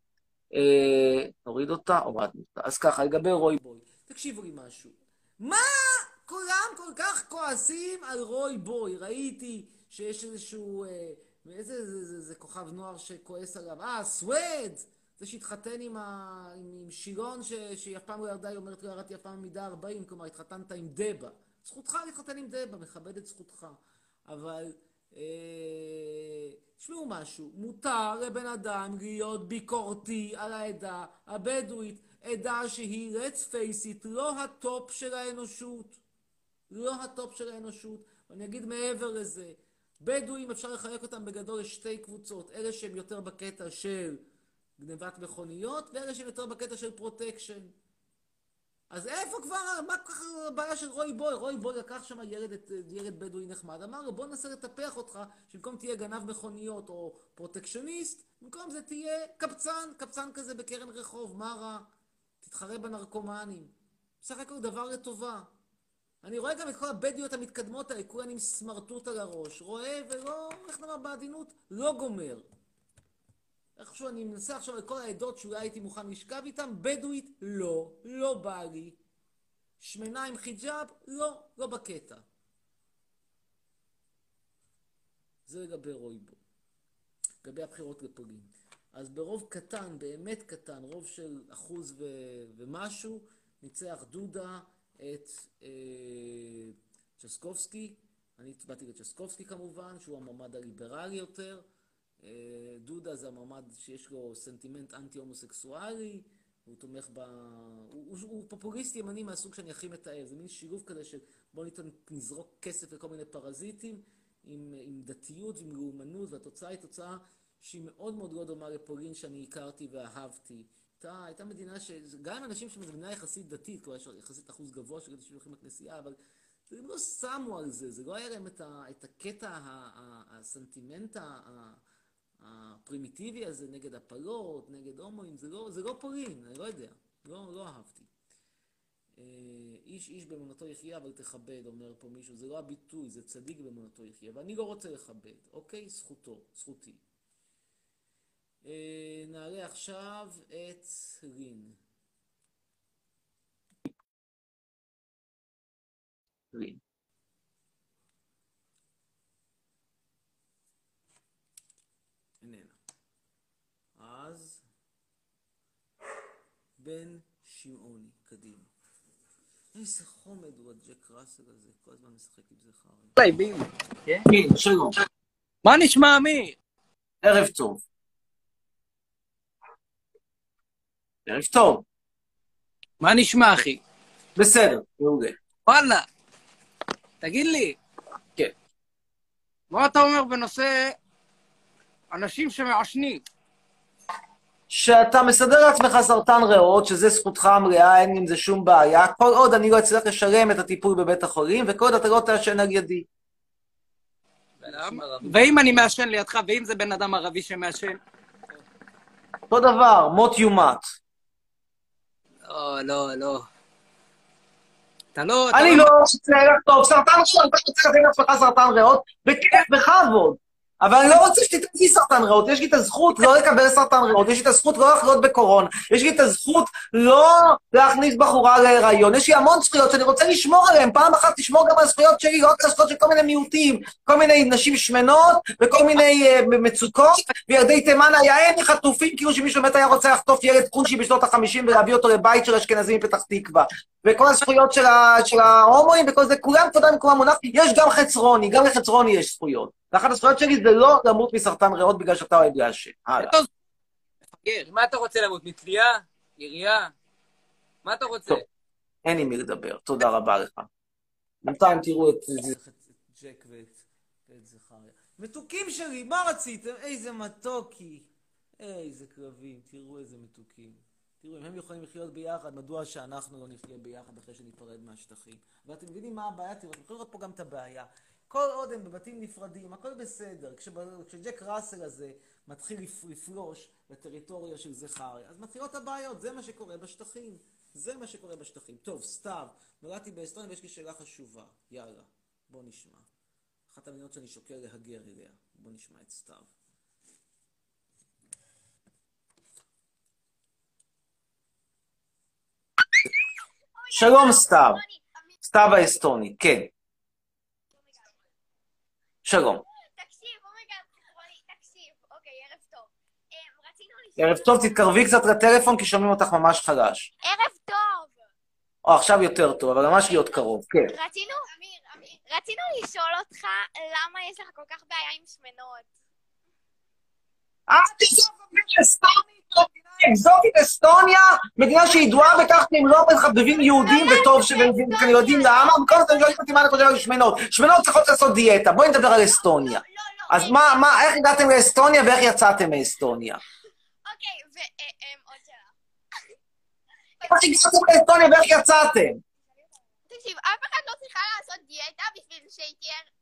אה, נוריד אותה, הורדנו אותה. אז ככה, לגבי רוי בוי. תקשיבו לי משהו. מה כולם כל כך כועסים על רוי בוי? ראיתי שיש איזשהו... אה, איזה זה, זה, זה כוכב נוער שכועס עליו? אה, סווד! זה שהתחתן עם, ה... עם, עם שילון ש... שהיא אף פעם לא ירדה, היא אומרת לו, ירדתי אף פעם מידה 40, כלומר, התחתנת עם דבה. זכותך להתחתן עם דבה, מכבד את זכותך. אבל. תשמעו משהו, מותר לבן אדם להיות ביקורתי על העדה הבדואית, עדה שהיא, let's face it, לא ה top של האנושות. לא ה top של האנושות. ואני אגיד מעבר לזה, בדואים אפשר לחלק אותם בגדול לשתי קבוצות, אלה שהם יותר בקטע של גנבת מכוניות, ואלה שהם יותר בקטע של פרוטקשן. אז איפה כבר, מה כל כך הבעיה של רוי בוי? רוי בוי לקח שם ילד, ילד בדואי נחמד, אמר לו בוא ננסה לטפח אותך, שבמקום תהיה גנב מכוניות או פרוטקשניסט, במקום זה תהיה קבצן, קבצן כזה בקרן רחוב, מה רע? תתחרה בנרקומנים. בסך הכל דבר לטובה. אני רואה גם את כל הבדואיות המתקדמות האלה, כולן עם סמרטוט על הראש, רואה ולא, איך נאמר בעדינות, לא גומר. איכשהו אני מנסה עכשיו על כל העדות שאולי הייתי מוכן לשכב איתן, בדואית, לא, לא בא לי. שמנה עם חיג'אב, לא, לא בקטע. זה לגבי רויבו. לגבי הבחירות לפולין. אז ברוב קטן, באמת קטן, רוב של אחוז ו... ומשהו, ניצח דודה את אה, צ'סקובסקי. אני הצבעתי לצ'סקובסקי כמובן, שהוא המועמד הליברלי יותר. אה, דודה זה המועמד שיש לו סנטימנט אנטי-הומוסקסואלי, הוא תומך ב... הוא, הוא, הוא פופוליסט ימני מהסוג שאני הכי מתאר, זה מין שילוב כזה של בוא ניתן, נזרוק כסף לכל מיני פרזיטים עם, עם דתיות ועם לאומנות, והתוצאה היא תוצאה שהיא מאוד מאוד לא דומה לפולין שאני הכרתי ואהבתי. הייתה, הייתה מדינה ש... גם אנשים שמדינה יחסית דתית, כלומר יש יחסית אחוז גבוה של אנשים שהולכים לכנסייה, אבל הם לא שמו על זה, זה לא היה להם את, ה, את הקטע, הסנטימנט הפרימיטיבי הזה נגד הפלות, נגד הומואים, זה לא, זה לא פולין, אני לא יודע, לא, לא אהבתי. איש איש באמונתו יחיה, אבל תכבד, אומר פה מישהו, זה לא הביטוי, זה צדיק באמונתו יחיה, ואני לא רוצה לכבד, אוקיי? זכותו, זכותי. נעלה עכשיו את רין. רין. איננה. אז בן שמעוני, קדימה. איזה חומד הוא הג'ק ראסל הזה, כל הזמן משחק עם זה חרא. היי, בין. כן, שלום. מה נשמע, אמיר? ערב טוב. ערב טוב. מה נשמע, אחי? בסדר, מעולה. וואלה. תגיד לי. כן. מה אתה אומר בנושא אנשים שמעשנים? שאתה מסדר לעצמך סרטן ריאות, שזה זכותך המלאה, אין עם זה שום בעיה, כל עוד אני לא אצליח לשלם את הטיפול בבית החולים, וכל עוד אתה לא תעשן על ידי. ואם אני מעשן לידך, ואם זה בן אדם ערבי שמעשן? אותו דבר, מות יומת. לא, לא, לא. אתה לא... אני לא רוצה טוב, סרטן ריאות, אתה רוצה לתת לעצמך סרטן ריאות, בכיף, בכבוד. אבל אני לא רוצה שתיתן לי סרטן ריאות, יש לי את הזכות לא לקבל סרטן ריאות, יש לי את הזכות לא לחלות בקורונה, יש לי את הזכות לא להכניס בחורה להיריון, יש לי המון זכויות שאני רוצה לשמור עליהן, פעם אחת תשמור גם על הזכויות שלי, לא רק על הזכויות של כל מיני מיעוטים, כל מיני נשים שמנות וכל מיני uh, מצוקות, וילדי תימן היה אין חטופים, כאילו שמישהו באמת היה רוצה לחטוף ילד כושי בשנות החמישים ולהביא אותו לבית של אשכנזים מפתח תקווה. וכל הזכויות של, ה, של ההומואים וכל זה, כולם כבודם במקומם מונח, יש גם חצרוני, גם לחצרוני יש זכויות. ואחת הזכויות שלי זה לא למות מסרטן ריאות בגלל שאתה אוהב לעשן. הלאה. מה אתה רוצה למות? מתלייה? ירייה? מה אתה רוצה? טוב. אין עם מי לדבר, תודה רבה לך. בינתיים תראו את. ג'ק ואת ואת זכריה. מתוקים שלי, מה רציתם? איזה מתוקי. איזה קרבים, תראו איזה מתוקים. תראו, אם הם יכולים לחיות ביחד, מדוע שאנחנו לא נחיה ביחד אחרי שניפרד מהשטחים? ואתם מבינים מה הבעיה? תראו, אתם יכולים לראות פה גם את הבעיה. כל עוד הם בבתים נפרדים, הכל בסדר. כשג'ק ראסל הזה מתחיל לפ- לפלוש לטריטוריה של זכריה, אז מתחילות הבעיות, זה מה שקורה בשטחים. זה מה שקורה בשטחים. טוב, סתיו, נולדתי באסטוניה ויש לי שאלה חשובה. יאללה, בוא נשמע. אחת המדינות שאני שוקל להגר אליה. בוא נשמע את סתיו. שלום סתיו. סתיו האסטונית, כן. שלום. ערב טוב, תתקרבי קצת לטלפון כי שומעים אותך ממש חלש. ערב טוב. או, עכשיו יותר טוב, אבל ממש להיות קרוב, כן. רצינו, רצינו לשאול אותך למה יש לך כל כך בעיה עם שמנות. אה, תעזוב, אסטונית, מדינה אקזוטית אסטוניה, מדינה שידועה בכך שהם לא מחבבים יהודים וטוב שהם יודעים למה, וכל לא מה אני חושב על שמנות. שמנות צריכות לעשות דיאטה, בואי נדבר על אסטוניה. אז מה, מה, איך הגעתם לאסטוניה ואיך יצאתם מאסטוניה? אוקיי, ועוד שאלה. איך הגעתם לאסטוניה ואיך יצאתם? תקשיב, אף אחד לא צריכה לעשות דיאטה בשביל שהיא תהיה...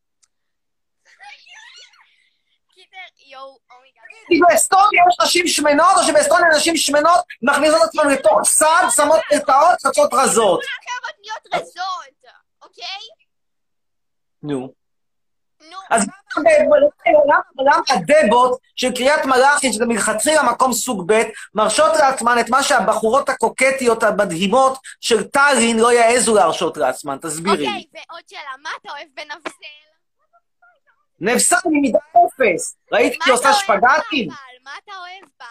כי באסטוניה יש נשים שמנות, או שבאסטוניה נשים שמנות מכניסות את עצמן לתוך סד, שמות פרטאות, חצות רזות. חייבות להיות רזות, אוקיי? נו. אז למה הדבות של קריית מלאכי, שזה מלכתחילה מקום סוג ב', מרשות לעצמן את מה שהבחורות הקוקטיות המדהימות של טאלין לא יעזו להרשות לעצמן? תסבירי. אוקיי, ועוד שאלה, מה אתה אוהב בנבסל? נבסל היא מידה אפס. ראית שהיא עושה שפגטים? מה אתה אוהב בה?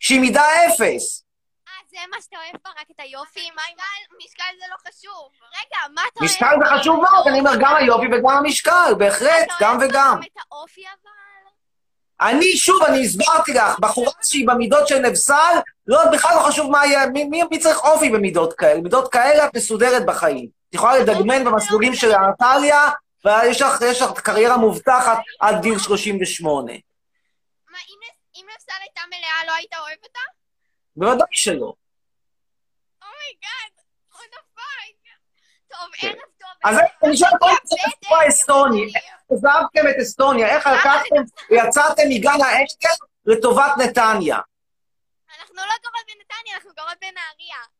שהיא מידה אפס. אה, זה מה שאתה אוהב בה, רק את היופי? מה עם... משקל זה לא חשוב. רגע, מה אתה אוהב משקל זה חשוב מאוד, אני אומר גם היופי וגם המשקל, בהחלט, גם וגם. את האופי אבל? אני, שוב, אני הסברתי לך, בחורה שהיא במידות של נבסל, לא, בכלל לא חשוב מה יהיה, מי, צריך אופי במידות כאלה? מידות כאלה את מסודרת בחיים. את יכולה לדגמן במסלולים של האנטליה, ויש לך, יש לך קריירה מובטחת עד גיל 38. מה, אם נפסל הייתה מלאה, לא היית אוהב אותה? בוודאי שלא. oh my god, fuck. טוב, כן. ערב טוב. אז אני שואל כל הסיפור האסטוני, איך עזבתם את אסטוניה, איך לקחתם ויצאתם מגן העדן לטובת נתניה? אנחנו לא גרות בנתניה, אנחנו גרות בנהריה.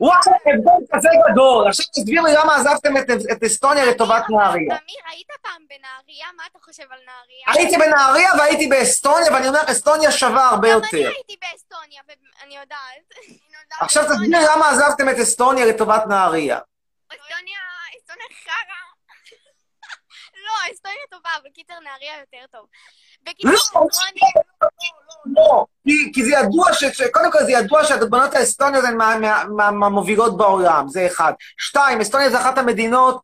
וואו, הבדל כזה גדול. עכשיו תסביר לי למה עזבתם את, את אסטוניה לטובת נהריה. אמיר, היית פעם בנהריה? מה אתה חושב על נהריה? הייתי בנהריה והייתי באסטוניה, ואני אומר, אסטוניה שווה הרבה גם אני יותר. הייתי באסטוניה, ואני יודעת. עכשיו תסביר לי למה עזבתם את אסטוניה לטובת נהריה. אסטוניה, אסטוניה חרא. לא, אסטוניה טובה, אבל קיצר נהריה יותר טוב. בקיצור, לא, רוני... לא, כי, כי זה ידוע, ש, קודם כל זה ידוע שהדוגמנות האסטוניות הן מה- מה- מה- מהמובילות בעולם, זה אחד. שתיים, אסטוניה זה אחת המדינות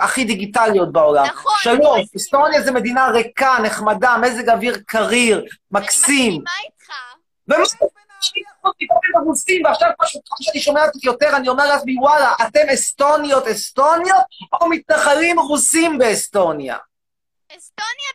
הכי דיגיטליות בעולם. נכון, שלוש, אסטוניה זה מדינה ריקה, נחמדה, מזג אוויר קריר, מקסים. מה איתך? ומה זה פתאום הם רוסים, ועכשיו פשוט ככל שאני שומע אותך יותר, אני אומר לעצמי, וואלה, אתם אסטוניות אסטוניות, או מתנחלים רוסים באסטוניה? אסטוניה